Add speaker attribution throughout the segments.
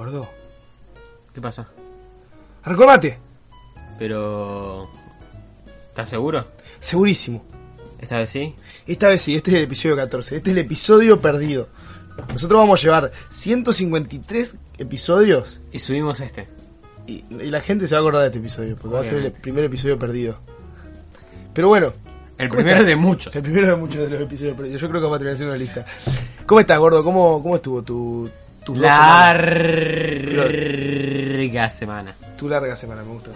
Speaker 1: Gordo.
Speaker 2: ¿Qué pasa?
Speaker 1: ¡Arcomate!
Speaker 2: Pero... ¿Estás seguro?
Speaker 1: Segurísimo.
Speaker 2: ¿Esta vez sí?
Speaker 1: Esta vez sí, este es el episodio 14. Este es el episodio perdido. Nosotros vamos a llevar 153 episodios
Speaker 2: Y subimos este.
Speaker 1: y, y la gente se va a acordar de este episodio, porque va a ser el primer episodio perdido. Pero bueno.
Speaker 2: El
Speaker 1: ¿cómo
Speaker 2: primero
Speaker 1: estás?
Speaker 2: de muchos.
Speaker 1: El primero de muchos de los episodios perdidos. Yo creo que vamos a terminar haciendo una lista. ¿Cómo estás, gordo? ¿Cómo, cómo estuvo tu, semanas?
Speaker 2: Larga semana.
Speaker 1: Tu larga semana, me gustó.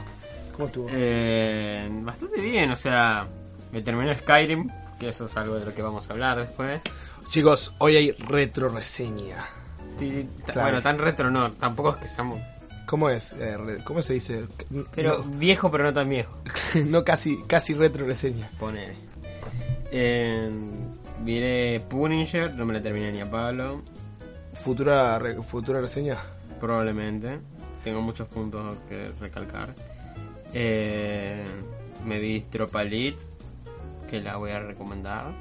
Speaker 1: ¿Cómo estuvo?
Speaker 2: Eh, bastante bien, o sea, me terminó Skyrim, que eso es algo de lo que vamos a hablar después.
Speaker 1: Chicos, hoy hay retro reseña.
Speaker 2: Ti- ta-
Speaker 1: Claro.
Speaker 2: Bueno, tan retro no, tampoco es que seamos...
Speaker 1: ¿Cómo es? Eh, ¿Cómo se dice?
Speaker 2: Pero viejo, pero no tan viejo.
Speaker 1: no, no casi, casi retro reseña.
Speaker 2: Ponele. Eh, miré Punisher, no me la terminé ni a Pablo,
Speaker 1: Futura, re- futura reseña.
Speaker 2: probablemente. Tengo muchos puntos que recalcar. Eh, me vi Tropa Elite, que la voy a recomendar.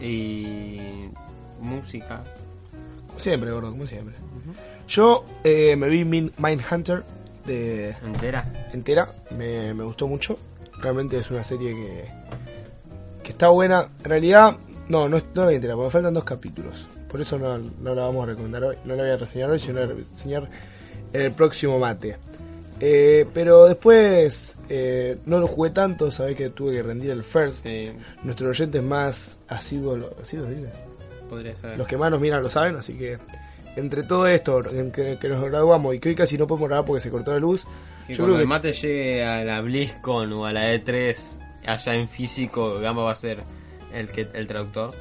Speaker 2: Y música.
Speaker 1: Como siempre, gordo, como siempre. Yo eh, me vi Min- Mindhunter de
Speaker 2: entera.
Speaker 1: entera. Me, me gustó mucho. Realmente es una serie que, que está buena. En realidad, no, no, no la vi entera, porque faltan dos capítulos. Por eso no, no la vamos a recomendar hoy. No la voy a reseñar hoy, sino la voy a reseñar en el próximo mate. Eh, pero después eh, no lo jugué tanto, sabés que tuve que rendir el first.
Speaker 2: Sí,
Speaker 1: Nuestros oyentes más asiduos, asiduos dice.
Speaker 2: podría ser.
Speaker 1: Los que más nos miran lo saben, así que entre todo esto, en que, que nos graduamos y que hoy casi no podemos grabar porque se cortó la luz, yo
Speaker 2: cuando
Speaker 1: creo
Speaker 2: el mate llegue a la BlizzCon o a la E3, allá en físico, Gamba va a ser el que el traductor.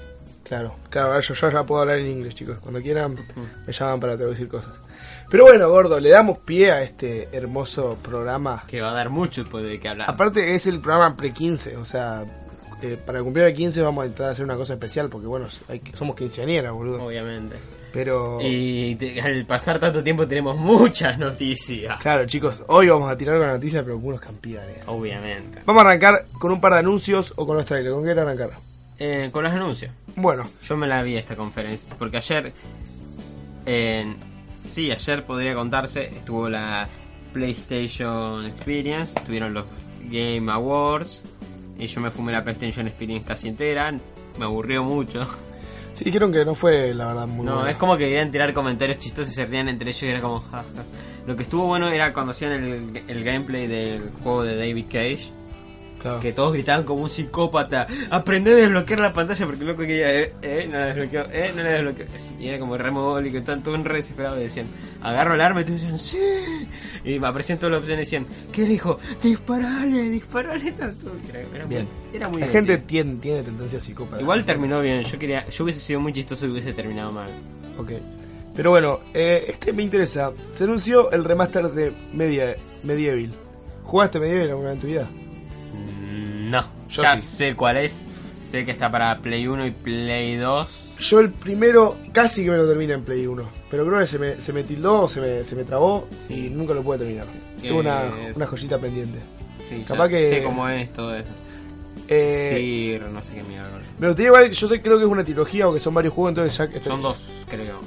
Speaker 1: Claro, claro, ahora yo, yo ya puedo hablar en inglés, chicos. Cuando quieran me llaman para traducir cosas. Pero bueno, gordo, le damos pie a este hermoso programa.
Speaker 2: Que va a dar mucho pues, de qué hablar.
Speaker 1: Aparte es el programa pre-15, o sea, eh, para el cumpleaños de 15 vamos a intentar hacer una cosa especial porque bueno, hay que- somos quinceañeras, boludo.
Speaker 2: Obviamente.
Speaker 1: Pero
Speaker 2: Y te- al pasar tanto tiempo tenemos muchas noticias.
Speaker 1: claro, chicos, hoy vamos a tirar la noticia, pero con unos campeones.
Speaker 2: Obviamente.
Speaker 1: Vamos a arrancar con un par de anuncios o con los trailers. ¿Con qué arrancar?
Speaker 2: Eh, con los anuncios.
Speaker 1: Bueno,
Speaker 2: Yo me la vi esta conferencia. Porque ayer. en- sí, ayer podría contarse. Estuvo la PlayStation Experience. Estuvieron los Game Awards. Y yo me fumé la PlayStation Experience casi entera. Me aburrió mucho.
Speaker 1: sí dijeron que no fue la verdad muy
Speaker 2: No,
Speaker 1: buena.
Speaker 2: es como que querían tirar comentarios chistosos y se rían entre ellos y era como... ja, ja. Lo que estuvo bueno era cuando hacían el, el gameplay del juego de David Cage.
Speaker 1: Claro.
Speaker 2: Que todos gritaban como un psicópata. Aprende a desbloquear la pantalla porque el loco quería... Eh, eh, no la desbloqueó, eh, no la desbloqueó. Y era como re mogólico, estaban todos re desesperados y decían... Agarro el arma y todos decían... Sí. Y me aparecían todas las opciones y decían... ¿Qué dijo? Disparale, disparale tanto. Era, era muy-
Speaker 1: Bien.
Speaker 2: Era muy
Speaker 1: la
Speaker 2: divertido.
Speaker 1: gente tiene, tiene tendencia psicópata.
Speaker 2: Igual terminó bien. Yo quería... Yo hubiese sido muy chistoso y hubiese terminado mal.
Speaker 1: Ok. Pero bueno, eh, este me interesa. Se anunció el remaster de Media, Medieval. ¿Jugaste Medieval alguna vez en tu vida?
Speaker 2: No,
Speaker 1: Yo
Speaker 2: ya
Speaker 1: sí.
Speaker 2: sé cuál es. Sé que está para Play 1 y Play 2.
Speaker 1: Yo el primero casi que me lo terminé en Play 1. Pero creo que se me, se me tildó, se me, se me trabó y nunca lo pude terminar.
Speaker 2: Sí.
Speaker 1: Tuve una, una joyita pendiente.
Speaker 2: Sí,
Speaker 1: Capaz que-
Speaker 2: sé cómo es todo eso.
Speaker 1: Eh,
Speaker 2: sí, no sé qué mierda.
Speaker 1: Me gustaría igual, yo sé, creo que es una trilogía o que son varios juegos, entonces ya...
Speaker 2: Son dos, creo.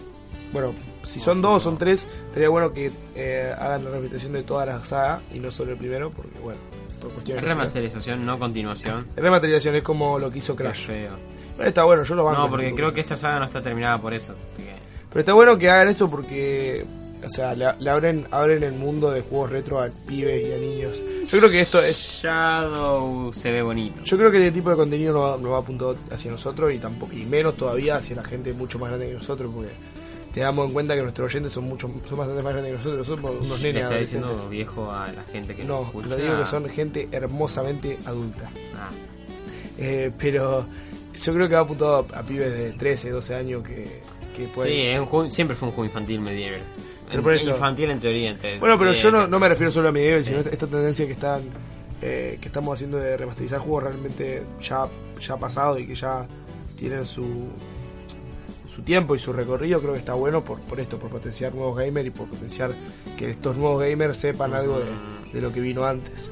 Speaker 1: Bueno, si son dos o son tres, estaría bueno que eh, hagan la repetición de toda la saga y no solo el primero, porque bueno, por cuestiones...
Speaker 2: remasterización, no continuación.
Speaker 1: Remasterización es como lo que hizo Crash.
Speaker 2: feo.
Speaker 1: Está bueno, yo lo banco.
Speaker 2: No, porque creo que esta saga no está terminada por eso.
Speaker 1: Pero está bueno que hagan esto porque, o sea, le, le abren, abren el mundo de juegos retro a pibes y a niños. Yo creo que esto es...
Speaker 2: Shadow se ve bonito.
Speaker 1: Yo creo que este tipo de contenido no va, no va apuntado hacia nosotros y tampoco y menos todavía hacia la gente mucho más grande que nosotros porque te damos en cuenta que nuestros oyentes son mucho son bastante más grandes que nosotros, somos unos nenes
Speaker 2: está diciendo viejo a la gente que
Speaker 1: No,
Speaker 2: nos escucha.
Speaker 1: lo digo que son gente hermosamente adulta.
Speaker 2: Ah,
Speaker 1: Eh, pero yo creo que va apuntado a, a pibes de 13, 12 años que,
Speaker 2: que
Speaker 1: que puede...
Speaker 2: Sí, es un juego- siempre fue un juego infantil medieval.
Speaker 1: Pero por eso-
Speaker 2: Infantil en teoría. ente-
Speaker 1: Bueno, pero
Speaker 2: eh,
Speaker 1: yo no, no me refiero solo a medieval, sino a esta tendencia que están eh, que estamos haciendo de remasterizar juegos realmente ya, ya pasado y que ya tienen su su tiempo y su recorrido, creo que está bueno por, por esto, por potenciar nuevos gamers y por potenciar que estos nuevos gamers sepan algo de, de lo que vino antes.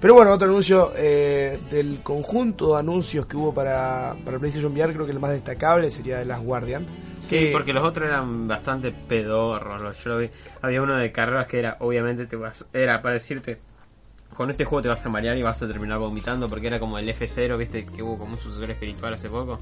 Speaker 1: Pero bueno, otro anuncio eh, del conjunto de anuncios que hubo para, para PlayStation VR, creo que el más destacable sería The Last Guardian.
Speaker 2: Sí,
Speaker 1: Que-
Speaker 2: porque los otros eran bastante pedorros. los- Yo lo vi. Había uno de carreras que era, obviamente, te vas, era para decirte, con este juego te vas a marear y vas a terminar vomitando, porque era como el F0, viste, que hubo como un sucesor espiritual hace poco,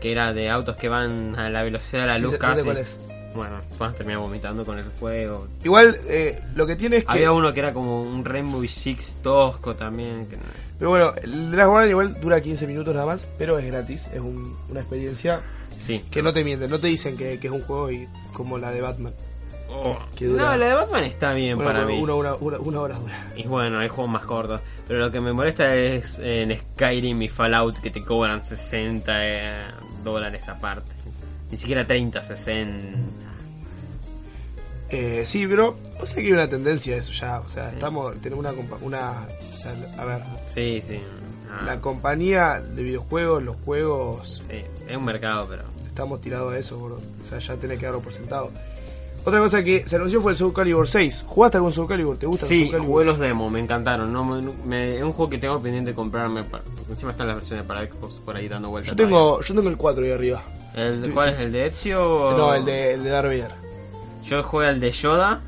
Speaker 2: que era de autos que van a la velocidad de la luz casi.
Speaker 1: cuál es.
Speaker 2: Bueno, a terminar vomitando con ese juego.
Speaker 1: Igual, eh, lo que tiene es que...
Speaker 2: Había uno que era como un Rainbow Six tosco también. Que
Speaker 1: Pero bueno, el Last Guardian igual dura 15 minutos nada más, pero es gratis, es un- una experiencia
Speaker 2: Sí.
Speaker 1: que no te mienten, no te dicen que, que es un juego y como la de Batman.
Speaker 2: Oh.
Speaker 1: dura-
Speaker 2: No, la de Batman está bien para
Speaker 1: bueno,
Speaker 2: mí.
Speaker 1: Una, una, una, una hora dura.
Speaker 2: Y bueno, hay juegos más cortos. Pero lo que me molesta es en Skyrim y Fallout que te cobran 60 eh, dólares aparte. Ni siquiera 30, 60.
Speaker 1: Eh, sí, pero o sea que hay una tendencia a eso ya, o sea,
Speaker 2: Sí.
Speaker 1: estamos, tenemos una, compa- una o sea, a ver,
Speaker 2: Sí, sí. Ah,
Speaker 1: la compañía de videojuegos, los juegos,
Speaker 2: sí, es un mercado, pero.
Speaker 1: estamos tirados a eso, bro. o sea, ya tenés que darlo por sentado. Otra cosa que se anunció fue el Soul Calibur 6. ¿Jugaste algún Soul Calibur? ¿Te gusta el
Speaker 2: Sí,
Speaker 1: Soul Calibur?
Speaker 2: jugué los demos, me encantaron. No, me- me- es un juego que tengo pendiente de comprarme. para- encima están las versiones para Xbox por ahí dando vueltas.
Speaker 1: Yo tengo, yo tengo el 4 ahí arriba.
Speaker 2: ¿El de, ¿Cuál es? ¿El de Ezio o.?
Speaker 1: No, el de, el de Darth Vader.
Speaker 2: Yo jugué al de Yoda,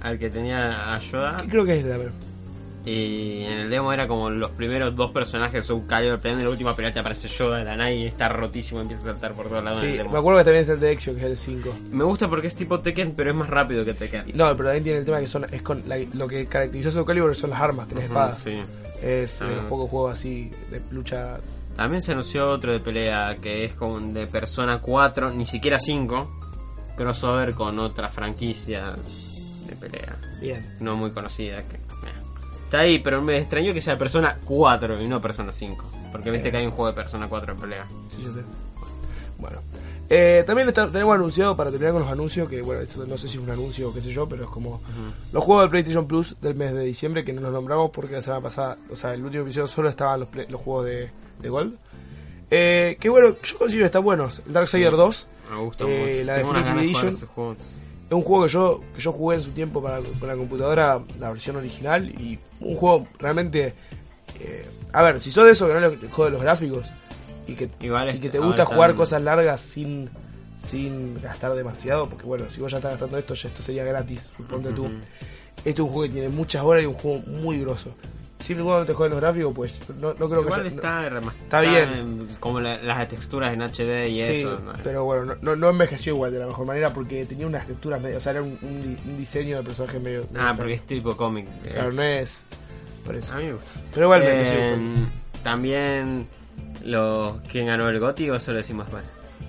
Speaker 2: al que tenía a Yoda.
Speaker 1: Creo que es de Darth Vader.
Speaker 2: Y en el demo era como los primeros dos personajes de Soul Calibur peleando y en la última pelea te aparece Yoda de la nada y está rotísimo y empieza a saltar por todos lados en
Speaker 1: Sí,
Speaker 2: el demo.
Speaker 1: me acuerdo que también está el de Exio, que es el 5.
Speaker 2: Me gusta porque es tipo Tekken, pero es más rápido que Tekken.
Speaker 1: No, pero también tiene el tema que son es con la- lo que caracterizó a Soul Calibur son las armas, tenés
Speaker 2: Ujú,
Speaker 1: espadas.
Speaker 2: sí.
Speaker 1: Es de
Speaker 2: Ah.
Speaker 1: los pocos juegos así de lucha.
Speaker 2: También se anunció otro de pelea que es como de Persona 4, ni siquiera 5, crossover con otra franquicia de pelea,
Speaker 1: Bien.
Speaker 2: no muy conocida. Que, eh. Está ahí, pero me extrañó que sea Persona 4 y no Persona 5. Porque viste que hay un juego de Persona 4 en pelea.
Speaker 1: Sí, yo sé. Bueno. Eh, también está- tenemos anunciado, para terminar con los anuncios, que bueno, esto no sé si es un anuncio o qué sé yo, pero es como los juegos del PlayStation Plus del mes de diciembre que no los nombramos porque la semana pasada, o sea, el último episodio solo estaban los, play- los juegos de, de Gold. Eh, que bueno, yo considero que están buenos. El Darksider 2
Speaker 2: Me gusta
Speaker 1: Eh,
Speaker 2: mucho.
Speaker 1: la
Speaker 2: Tengo
Speaker 1: Definitive
Speaker 2: de
Speaker 1: Edition. Es un juego que yo, que yo jugué en su tiempo para, con la computadora, la versión original, y un juego realmente... eh, a ver, si sos de eso que no le jode los gráficos y que,
Speaker 2: Igual es
Speaker 1: y que te gusta jugar cosas largas sin sin gastar demasiado, porque bueno, si vos ya estás gastando esto, ya esto sería gratis, suponte tú.
Speaker 2: Ujú.
Speaker 1: Este es un juego que tiene muchas horas y un juego muy grosso. Y cuando te joden los gráficos, pues no, no creo
Speaker 2: Igual
Speaker 1: que...
Speaker 2: está, remas-
Speaker 1: Está bien.
Speaker 2: en- como la- las texturas en HD y
Speaker 1: Sí,
Speaker 2: eso. ¿no?
Speaker 1: pero bueno, no, no, no envejeció igual de la mejor manera porque tenía unas texturas medio, o sea, era un, un di- un diseño de personaje medio...
Speaker 2: Ah, porque es tipo cómic. eh.
Speaker 1: Claro, no es... Por eso. Pero igual me
Speaker 2: Eh,
Speaker 1: gustando.
Speaker 2: También los ¿Quién ganó el GOTY o solo decimos mal?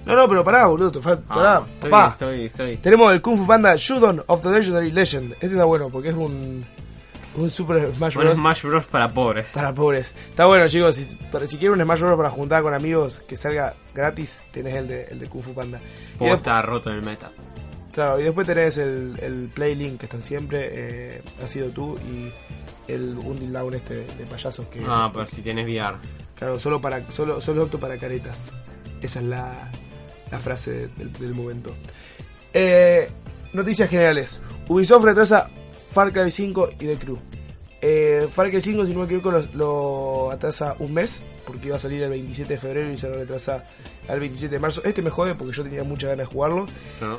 Speaker 1: No, no, pero pará, boludo, te falta... pará,
Speaker 2: Ah, estoy,
Speaker 1: papá.
Speaker 2: estoy, estoy.
Speaker 1: Tenemos el Kung Fu Panda Shudon of the Legendary Legend. Este está bueno porque es un... Un Super Smash Bros.
Speaker 2: Smash Bros para pobres.
Speaker 1: Para pobres. Está bueno, chicos. Si, para, si quieren un Smash Bros. para juntar con amigos que salga gratis, tenés el de, el de Kung Fu Panda. Después-
Speaker 2: está roto en el meta.
Speaker 1: claro, y después tenés el, el Play Link que están siempre. Eh, ha sido tú y el Until Down este de payasos que.
Speaker 2: Ah, pero si tienes VR.
Speaker 1: Claro, solo para solo, solo opto para caretas. Esa es la, la frase del, del momento. Eh, noticias generales. Ubisoft retrasa Far Cry 5 y The Crew. Eh, Far Cry 5, si no me equivoco, lo, lo atrasa un mes, porque iba a salir el 27 de febrero y se lo retrasa al 27 de marzo. Este me jode porque yo tenía muchas ganas de jugarlo.
Speaker 2: ¿no?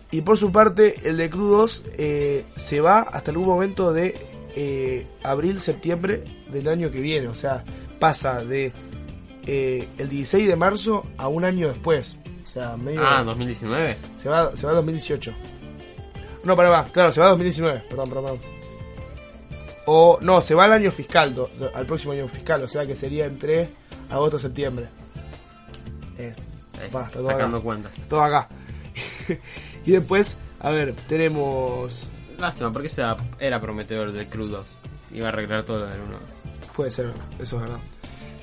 Speaker 1: Y por su parte, el de Crew 2 eh, se va hasta algún momento de eh, abril-septiembre del año que viene. O sea, pasa de eh, el 16 de marzo a un año después. O sea, medio.
Speaker 2: ah, 2019.
Speaker 1: se, va, se va a 2018. No, para va, claro, se va a 2019. Perdón, perdón, perdón. O, no, se va al año fiscal, do- do- al próximo año fiscal. O sea que sería entre agosto septiembre. Eh, Va, está todo
Speaker 2: sacando
Speaker 1: acá.
Speaker 2: cuenta.
Speaker 1: todo acá. y después, a ver, tenemos.
Speaker 2: Lástima, porque ese era- era prometedor de Crew 2. Iba a arreglar todo lo del 1.
Speaker 1: Puede ser, eso es verdad.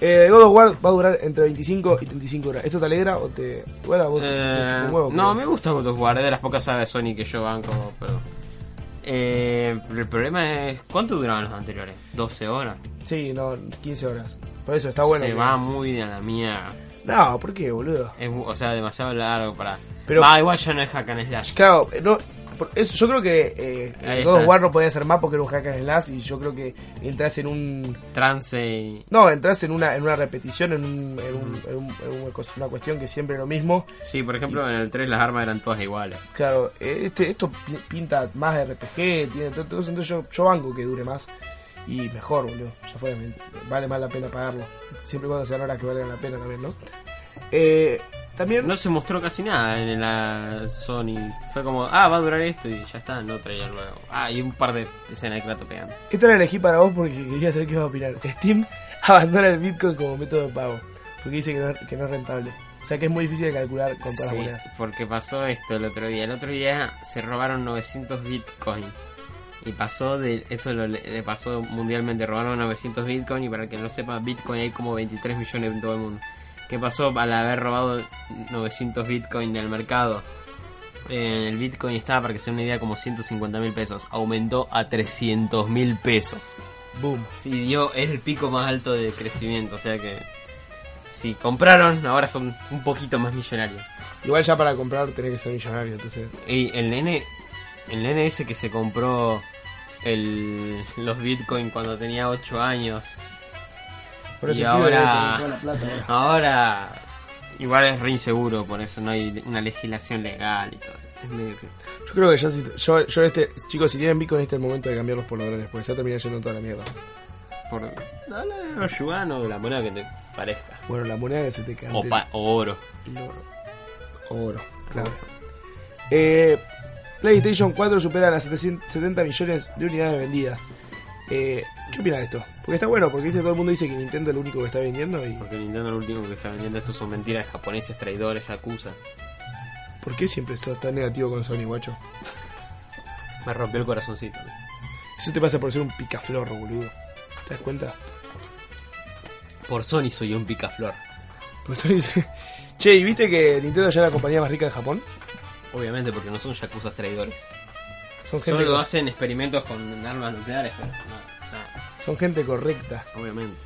Speaker 1: Eh, God of War va a durar entre 25 y 35 horas. ¿Esto te alegra o te. Bueno, vos te- te
Speaker 2: Eh,
Speaker 1: un huevo,
Speaker 2: no, me gusta God of War, es de las pocas sagas de Sony que yo banco, pero... Eh, el problema es, ¿cuánto duraban los anteriores? ¿12 horas?
Speaker 1: Sí, no, 15 horas. Por eso está bueno.
Speaker 2: Se
Speaker 1: que-
Speaker 2: va muy a la mierda.
Speaker 1: No, ¿por qué, boludo?
Speaker 2: Es, o sea, demasiado largo para...
Speaker 1: Pero-
Speaker 2: Va, igual ya no es hack and slash.
Speaker 1: Claro, no, eso, yo creo que eh, God of. War no podía ser más porque era un hack and slash y yo creo que entras en un...
Speaker 2: Trance y...
Speaker 1: No, entras en una, en una repetición, en, un, en, un- en un- en una cuestión que siempre es lo mismo.
Speaker 2: Sí, por ejemplo, en el 3 las armas eran todas iguales.
Speaker 1: Claro, este, esto pi- pinta más RPG, tiene todo, todo entonces yo, yo banco que dure más y mejor, boludo. Ya fue, vale más la pena pagarlo. Siempre cuando sean horas que valgan la pena también, ¿no? Eh, también...
Speaker 2: No se mostró casi nada en la Sony. Fue como, ah, va a durar esto y ya está, no traía luego. Ah, y un par de escenas de Kratos pegando.
Speaker 1: Esta la elegí para vos porque quería saber qué ibas a opinar. Steam abandona el Bitcoin como método de pago. Porque dice que no, que no es rentable. O sea que es muy difícil de calcular con todas las monedas.
Speaker 2: porque pasó esto el otro día. El otro día se robaron 900 Bitcoin. Y pasó de. Eso lo- le pasó mundialmente. Robaron 900 Bitcoin. Y para el que no sepa, Bitcoin hay como 23 millones en todo el mundo. ¿Qué pasó al haber robado 900 Bitcoin del mercado? Eh, el Bitcoin estaba, para que se den una idea, como 150 mil pesos. Aumentó a 300 mil pesos.
Speaker 1: Boom.
Speaker 2: Sí, dio, es el pico más alto de crecimiento. O sea que. Si compraron, ahora son un poquito más millonarios.
Speaker 1: Igual ya para comprar tenés que ser millonario, entonces...
Speaker 2: Y el nene, el nene ese que se compró el, los bitcoin cuando tenía 8 años.
Speaker 1: Por
Speaker 2: Y ahora-
Speaker 1: debe tener toda la plata ahora.
Speaker 2: Ahora, igual es re inseguro, por eso no hay una legislación legal y todo.
Speaker 1: Yo creo que ya si, yo, yo este, chicos, si tienen Bitcoin este es el momento de cambiarlos por dólares, porque se va a terminar yendo toda la mierda.
Speaker 2: Por, yuan o la moneda que te parezca.
Speaker 1: Bueno, la moneda que se te cante
Speaker 2: O, pa- o oro.
Speaker 1: el oro. Oro, claro. Eh, PlayStation 4 supera las 700 70 millones de unidades vendidas. Eh, ¿Qué opinas de esto? Porque está bueno, porque ¿viste? todo el mundo dice que Nintendo es lo único que está vendiendo y
Speaker 2: Porque Nintendo lo último que está vendiendo estos son mentiras japoneses, traidores, yakuza.
Speaker 1: ¿por qué siempre sos tan negativo con Sony, guacho?
Speaker 2: Me rompió el corazoncito.
Speaker 1: Eso te pasa por ser un picaflor, boludo. ¿Te das cuenta?
Speaker 2: Por Sony soy un picaflor.
Speaker 1: Por Sony se- Che, ¿y viste que Nintendo ya es la compañía más rica de Japón?
Speaker 2: Obviamente porque no son yakuzas traidores.
Speaker 1: Son gente,
Speaker 2: Solo hacen experimentos con armas nucleares, pero no, no,
Speaker 1: son gente correcta.
Speaker 2: obviamente.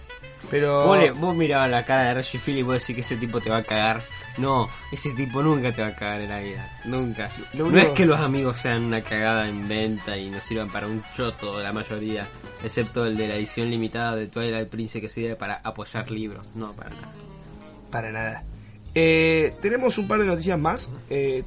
Speaker 1: Pero...
Speaker 2: Vos, le- vos mirabas la cara de Reggie Phil y vos decís que ese tipo te va a cagar. No, ese tipo nunca te va a cagar en la vida. Nunca.
Speaker 1: Lo
Speaker 2: No es que los amigos sean una cagada en venta y no sirvan para un choto la mayoría. Excepto el de la edición limitada de Twilight Prince que sirve para apoyar libros. No, para nada.
Speaker 1: Para nada. Eh, tenemos un par de noticias más. Eh,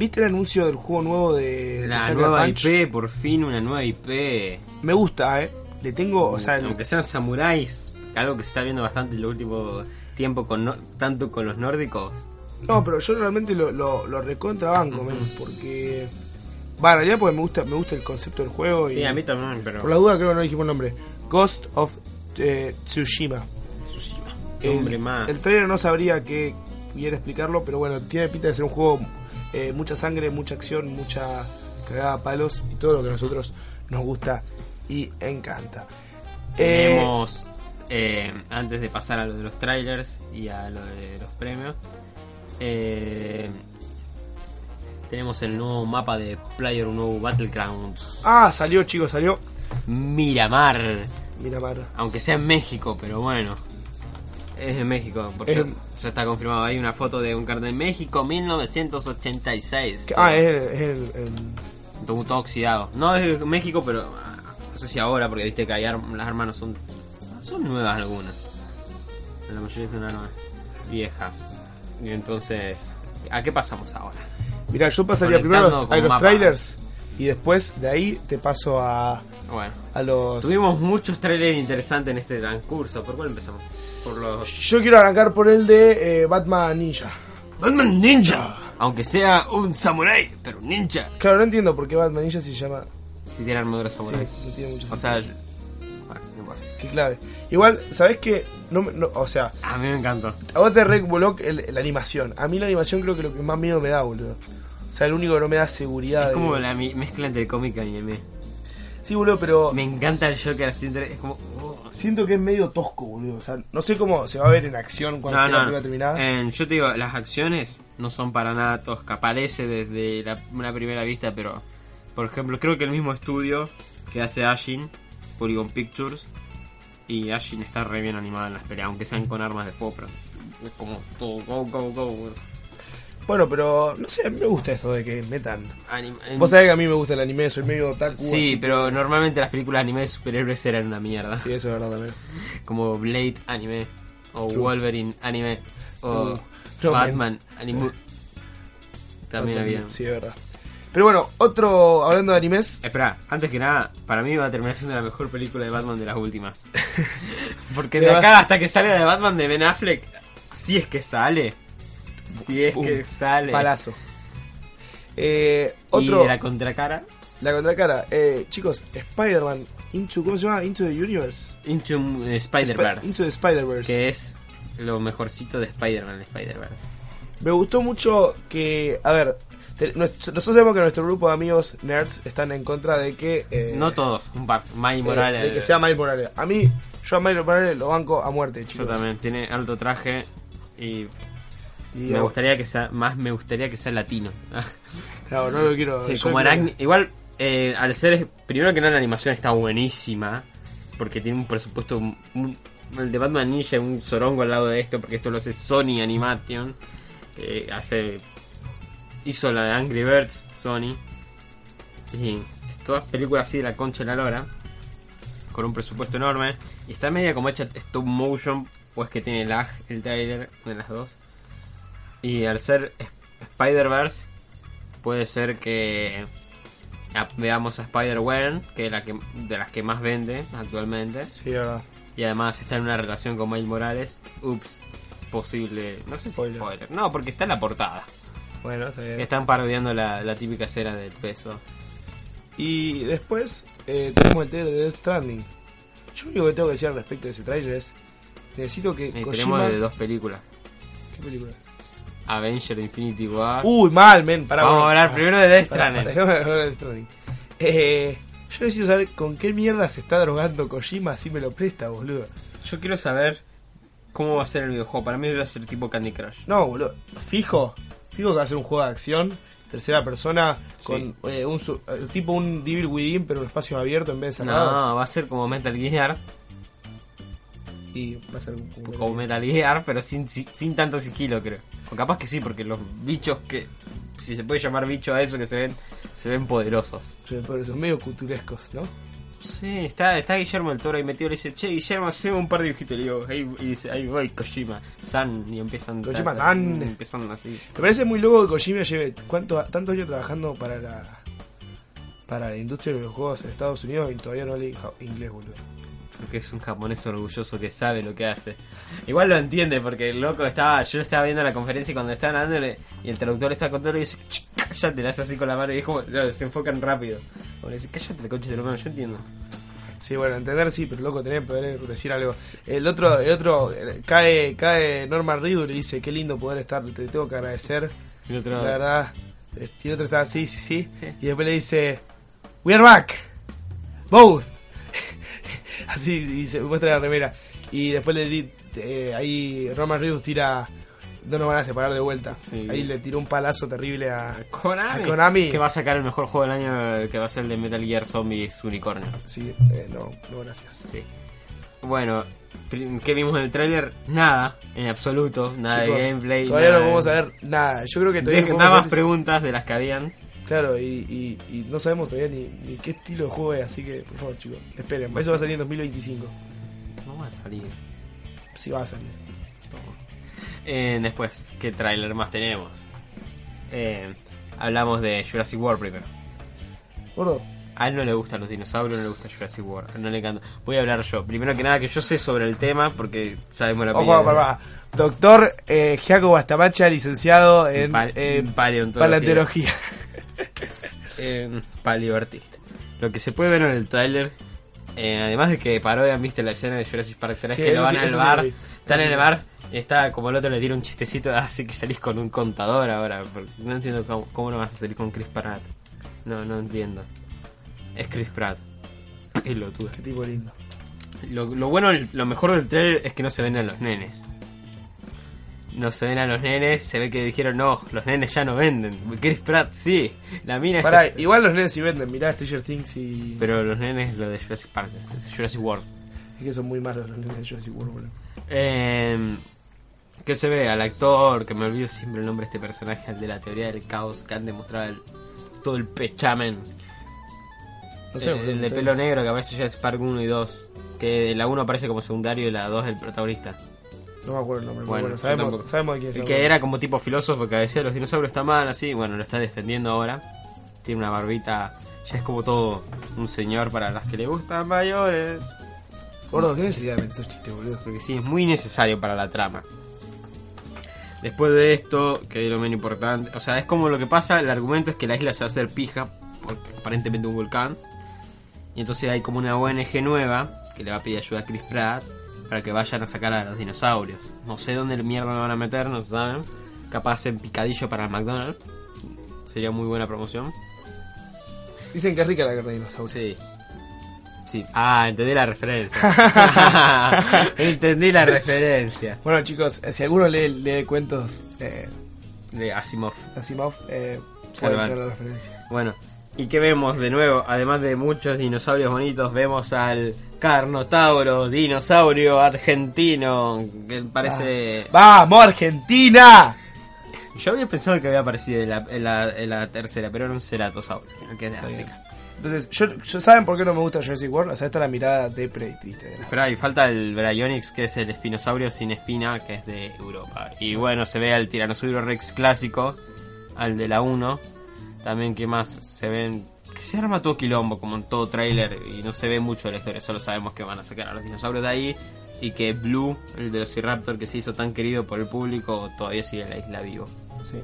Speaker 1: ¿Viste el anuncio del juego nuevo de,
Speaker 2: La nueva
Speaker 1: Punch?
Speaker 2: IP, por fin una nueva IP.
Speaker 1: Me gusta, eh. Le tengo, o sea, el-
Speaker 2: Aunque sean samuráis, algo que se está viendo bastante en el último tiempo, con no- tanto con los nórdicos.
Speaker 1: no, pero yo realmente lo, lo, lo recontrabanco, men, porque... Va, en realidad porque me gusta, me gusta el concepto del juego y...
Speaker 2: Sí, a mí también, pero.
Speaker 1: Por la duda creo que no dijimos el nombre. Ghost of eh, Tsushima.
Speaker 2: Tsushima.
Speaker 1: El,
Speaker 2: Hombre más.
Speaker 1: el trailer no sabría qué bien explicarlo, pero bueno, tiene pinta de ser un juego eh, mucha sangre, mucha acción, mucha cagada a palos y todo lo que a nosotros nos gusta y encanta. Eh,
Speaker 2: Tenemos, eh, antes de pasar a lo de los trailers y a lo de los premios, eh, tenemos el nuevo mapa de Player, un nuevo Battlegrounds.
Speaker 1: ah, salió chicos, salió.
Speaker 2: Miramar,
Speaker 1: Miramar.
Speaker 2: aunque sea en México, pero bueno. Es en México, porque
Speaker 1: Es
Speaker 2: ya, está confirmado. Hay una foto de un cartel de México 1986.
Speaker 1: Que- ah, es el, es el- el-
Speaker 2: todo, todo oxidado. No es México, pero ah, no sé si ahora, porque viste que hay las armas no son. Son nuevas algunas. La mayoría son armas viejas. Y entonces, ¿a qué pasamos ahora?
Speaker 1: Mirá, yo pasaría primero a los trailers y después de ahí te paso a,
Speaker 2: Bueno,
Speaker 1: a los...
Speaker 2: tuvimos muchos trailers interesantes en este transcurso. ¿Por cuál empezamos? Por los.
Speaker 1: Yo quiero arrancar por el de eh, Batman Ninja.
Speaker 2: Batman Ninja. Aunque sea un samurai, pero un ninja.
Speaker 1: Claro, no entiendo por qué Batman Ninja se llama...
Speaker 2: Si tiene armadura
Speaker 1: Sí,
Speaker 2: samurai.
Speaker 1: no tiene mucho
Speaker 2: O
Speaker 1: sentido.
Speaker 2: sea, yo- bueno, no importa.
Speaker 1: Qué clave. Igual, ¿sabés qué? No, o sea,
Speaker 2: A mí me encantó.
Speaker 1: a vos te re voló el- la animación. A mí la animación creo que lo que más miedo me da, boludo. O sea, el único que no me da seguridad.
Speaker 2: Es
Speaker 1: de-
Speaker 2: como la mezcla entre cómic y anime.
Speaker 1: Sí, boludo, pero...
Speaker 2: Me encanta el Joker así es como.
Speaker 1: Siento que es medio tosco, boludo. O sea, no sé cómo se va a ver en acción cuando
Speaker 2: No,
Speaker 1: esté la terminada.
Speaker 2: Yo te digo, las acciones no son para nada tosca. Parece desde la, una primera vista, pero por ejemplo, creo que el mismo estudio que hace Ashin, Polygon Pictures, y Ashin está re bien animada en las peleas, aunque sean con armas de fuego. pero Es como todo, go, go, go.
Speaker 1: Bueno, pero no sé, a mí me gusta esto de que metan.
Speaker 2: Anim-
Speaker 1: Vos sabés que a mí me gusta el anime, soy medio otaku.
Speaker 2: Sí, pero normalmente las películas anime de superhéroes eran una mierda.
Speaker 1: Sí, eso es verdad también.
Speaker 2: Como Blade anime, o
Speaker 1: True.
Speaker 2: Wolverine anime, o
Speaker 1: Uh, no,
Speaker 2: Batman anime. También había.
Speaker 1: Sí, es verdad. Pero bueno, otro, hablando de animes,
Speaker 2: Espera, antes que nada, para mí va a terminar siendo la mejor película de Batman de las últimas. Porque de acá hasta que salga de Batman de Ben Affleck, si es que sale. Si es que sale.
Speaker 1: palazo. Eh,
Speaker 2: Y
Speaker 1: otro,
Speaker 2: de la contracara,
Speaker 1: la contracara. Eh, chicos, Spider-Man, Into, ¿cómo se llama? Into the Universe.
Speaker 2: Into eh,
Speaker 1: Spi-
Speaker 2: Spider-Verse.
Speaker 1: Into the Spider-Verse.
Speaker 2: Que es lo mejorcito de Spider-Man de Spider-Verse.
Speaker 1: Me gustó mucho que, a ver, nosotros sabemos que nuestro grupo de amigos nerds están en contra de que... eh,
Speaker 2: No todos, un par. Miles
Speaker 1: eh,
Speaker 2: Morales.
Speaker 1: de que sea Miles Morales. A mí, yo a Miles Morales lo banco a muerte,
Speaker 2: Yo
Speaker 1: chicos.
Speaker 2: también, tiene alto traje y
Speaker 1: Y,
Speaker 2: me gustaría que sea, más me gustaría que sea latino.
Speaker 1: Claro, no lo quiero... Yo
Speaker 2: como igual eh, al ser primero que nada la animación está buenísima porque tiene un presupuesto un- el de Batman Ninja un sorongo al lado de esto porque esto lo hace Sony Animation que hace hizo la de Angry Birds Sony. Y todas películas así de la concha de la lora con un presupuesto enorme. Y está media como hecha stop motion pues que tiene lag el trailer de las dos y al ser Sp- Spider-Verse puede ser que veamos a Spider-Gwen, que es la que de las que más vende actualmente,
Speaker 1: Sí, verdad.
Speaker 2: y además está en una relación con Miles Morales. Ups, posible, no sé si
Speaker 1: Spoiler.
Speaker 2: spoiler. No, porque está en la portada.
Speaker 1: Bueno, está bien.
Speaker 2: Están parodiando la, la típica escena del peso.
Speaker 1: Y después eh, tenemos el trailer de Death Stranding. Yo lo único que tengo que decir al respecto de ese trailer es... Necesito que
Speaker 2: Y
Speaker 1: Kojima...
Speaker 2: tenemos de dos películas.
Speaker 1: ¿Qué película?
Speaker 2: Avenger Infinity War.
Speaker 1: Uy, mal, men. Pará,
Speaker 2: Vamos
Speaker 1: bueno.
Speaker 2: a hablar primero de Death Stranding.
Speaker 1: pará, Death. Eh, yo necesito saber con qué mierda se está drogando Kojima si me lo presta, boludo.
Speaker 2: Yo quiero saber cómo va a ser el videojuego. Para mí va a ser tipo Candy Crush.
Speaker 1: No, boludo. Fijo. Fijo que va a ser un juego de acción. Tercera persona. Con eh, un su- eh, tipo un Devil Within, pero en espacio abierto en vez de cerrados.
Speaker 2: No, va a ser como Metal Gear.
Speaker 1: Y va a ser un, un-
Speaker 2: Como Metal Gear, pero sin, sin, sin tanto sigilo, creo. O capaz que sí, porque los bichos que. Si se puede llamar bicho a eso que se ven, se ven poderosos.
Speaker 1: Sí, pero son medio culturescos, ¿no?
Speaker 2: Sí, está, está Guillermo del Toro ahí metido. Le dice, che, Guillermo, haceme un par de dibujitos. Le digo, ahí, y dice, ahí voy, Kojima, San. Y empiezan.
Speaker 1: Kojima-san.
Speaker 2: Empiezan así.
Speaker 1: Me parece muy loco que Kojima lleve cuánto, tantos años trabajando para la para la industria de los juegos en Estados Unidos y todavía no lee ja- inglés, boludo.
Speaker 2: Porque es un japonés orgulloso que sabe lo que hace. Igual lo entiende, porque el loco estaba. Yo estaba viendo la conferencia y cuando estaban dándole. Y el traductor está contando y dice, "Ch, cállate, le hace así con la mano y es como. no, se enfocan rápido. Le dice, cállate, la concha de lo Yo entiendo.
Speaker 1: Sí, bueno, entender sí, pero loco, tenés que poder decir algo. El otro, el otro, eh, cae, cae Norman Reedus y dice, qué lindo poder estar, te tengo que agradecer.
Speaker 2: Y el otro.
Speaker 1: La verdad, eh, y el otro está así, sí, sí,
Speaker 2: Sí.
Speaker 1: Y después le dice, We are back. Both. así, y se muestra la remera. Y después le di, eh, ahí Roman Reedus tira, no nos van a separar de vuelta.
Speaker 2: Sí.
Speaker 1: Ahí le tiró un palazo terrible a
Speaker 2: Konami.
Speaker 1: a Konami.
Speaker 2: Que va a sacar el mejor juego del año, que va a ser el de Metal Gear Zombies Unicornios.
Speaker 1: Sí, eh, no, no, gracias.
Speaker 2: Sí. Bueno, ¿qué vimos en el tráiler? Nada, en absoluto. Nada
Speaker 1: Chicos,
Speaker 2: de gameplay.
Speaker 1: Todavía
Speaker 2: nada
Speaker 1: no
Speaker 2: de-
Speaker 1: podemos saber nada. Yo creo que todavía
Speaker 2: Nada más preguntas de las que habían.
Speaker 1: Claro, y, y, y no sabemos todavía ni, ni qué estilo de juego es, así que por favor, chicos, esperen. Eso va a salir en 2025.
Speaker 2: No va a salir.
Speaker 1: Sí, va a salir.
Speaker 2: Eh, después, ¿qué tráiler más tenemos? Eh, hablamos de Jurassic World primero.
Speaker 1: Gordo,
Speaker 2: A él no le gustan los dinosaurios, no le gusta Jurassic World. A él no le encanta. Voy a hablar yo. Primero que nada, que yo sé sobre el tema porque sabemos la
Speaker 1: ojo,
Speaker 2: opinión.
Speaker 1: papá. Doctor eh, Giacomo Bastamacha, licenciado en,
Speaker 2: Pa-
Speaker 1: en
Speaker 2: paleontología.
Speaker 1: paleontología.
Speaker 2: en paleoartista. Lo que se puede ver en el tráiler, eh, además de que parodian, viste la escena de Jurassic Park 3
Speaker 1: Sí,
Speaker 2: que lo van
Speaker 1: sí,
Speaker 2: al bar,
Speaker 1: vi.
Speaker 2: están en el bar y está como el otro le tira un chistecito, así que salís con un contador ahora. No entiendo cómo, cómo no vas a salir con Chris Pratt. No, no entiendo. Es Chris Pratt. Pelotudo.
Speaker 1: Qué tipo lindo.
Speaker 2: Lo, lo bueno, lo mejor del trailer es que no se ven a los nenes. No se ven a los nenes, se ve que dijeron no, los nenes ya no venden. Chris Pratt sí, la mina está-
Speaker 1: Pará, igual los nenes si venden, mirá Stranger Things y.
Speaker 2: Pero los nenes, lo de Jurassic Park, Jurassic World.
Speaker 1: Es que son muy malos los nenes de Jurassic World, boludo.
Speaker 2: Eh, ¿Qué se ve? Al actor, que me olvido siempre el nombre de este personaje, el de la teoría del caos, que han demostrado el- todo el pechamen.
Speaker 1: No sé,
Speaker 2: el, de pelo negro que aparece ya es Park 1 y 2. Que la 1 aparece como secundario y la 2 el protagonista.
Speaker 1: No me acuerdo el nombre,
Speaker 2: Bueno,
Speaker 1: sabemos, sabemos de quién
Speaker 2: El
Speaker 1: es.
Speaker 2: que era como tipo filósofo que decía los dinosaurios están mal, así, bueno, lo está defendiendo ahora. Tiene una barbita, ya es como todo un señor para las que le gustan mayores.
Speaker 1: Gordo, ¿qué necesidad de esos chistes, boludo?
Speaker 2: Porque sí, es muy necesario para la trama. Después de esto, que es lo menos importante, o sea, es como lo que pasa, el argumento es que la isla se va a hacer pija, porque aparentemente un volcán. Y entonces hay como una ONG nueva que le va a pedir ayuda a Chris Pratt para que vayan a sacar a los dinosaurios. No sé dónde el mierda lo van a meter, no se saben. Capaz en picadillo para el McDonald's. Sería muy buena promoción.
Speaker 1: Dicen que es rica la carne de dinosaurio.
Speaker 2: Sí. Sí. Ah, entendí la referencia. entendí la referencia.
Speaker 1: Bueno, chicos, eh, si alguno lee, lee cuentos eh,
Speaker 2: De Asimov.
Speaker 1: Asimov, eh, tener
Speaker 2: van.
Speaker 1: la referencia.
Speaker 2: Bueno, ¿y qué vemos de nuevo? Además de muchos dinosaurios bonitos, vemos al Carnotauro, dinosaurio argentino, que parece...
Speaker 1: ¡Vamos, Argentina!
Speaker 2: Yo había pensado que había aparecido en la, en la, en la tercera, pero era un ceratosaurio, que es de. África.
Speaker 1: Entonces, yo, yo- ¿saben por qué no me gusta Jurassic World? O sea, esta es la mirada depre y triste de
Speaker 2: Pero ahí falta el Bryonyx, que es el espinosaurio sin espina, que es de Europa. Y bueno, se ve al Tiranosaurio Rex clásico, al de la 1. También, que más? Se ven... Se arma todo quilombo, como en todo tráiler, y no se ve mucho de la historia. Solo sabemos que van a sacar a los dinosaurios de ahí. Y que Blue, el Velociraptor que se hizo tan querido por el público, todavía sigue en la isla vivo.
Speaker 1: Sí.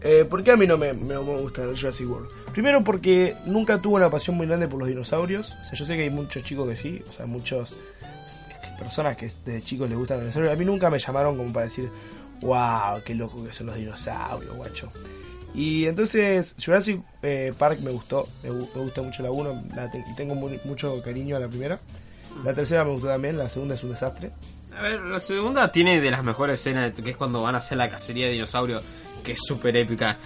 Speaker 1: Eh, ¿Por qué a mí no me, me- gusta el Jurassic World? Primero porque nunca tuve una pasión muy grande por los dinosaurios. O sea, yo sé que hay muchos chicos que sí, o sea, muchas personas que desde chicos les gustan los dinosaurios. A mí nunca me llamaron como para decir, wow, qué loco que son los dinosaurios, guacho. Y entonces Jurassic eh, Park me gustó, me, gu- me gusta mucho la 1, la te- tengo muy- mucho cariño a la primera. La tercera me gustó también, la segunda es un desastre.
Speaker 2: A ver, la segunda tiene de las mejores escenas, que es cuando van a hacer la cacería de dinosaurios, que es súper épica,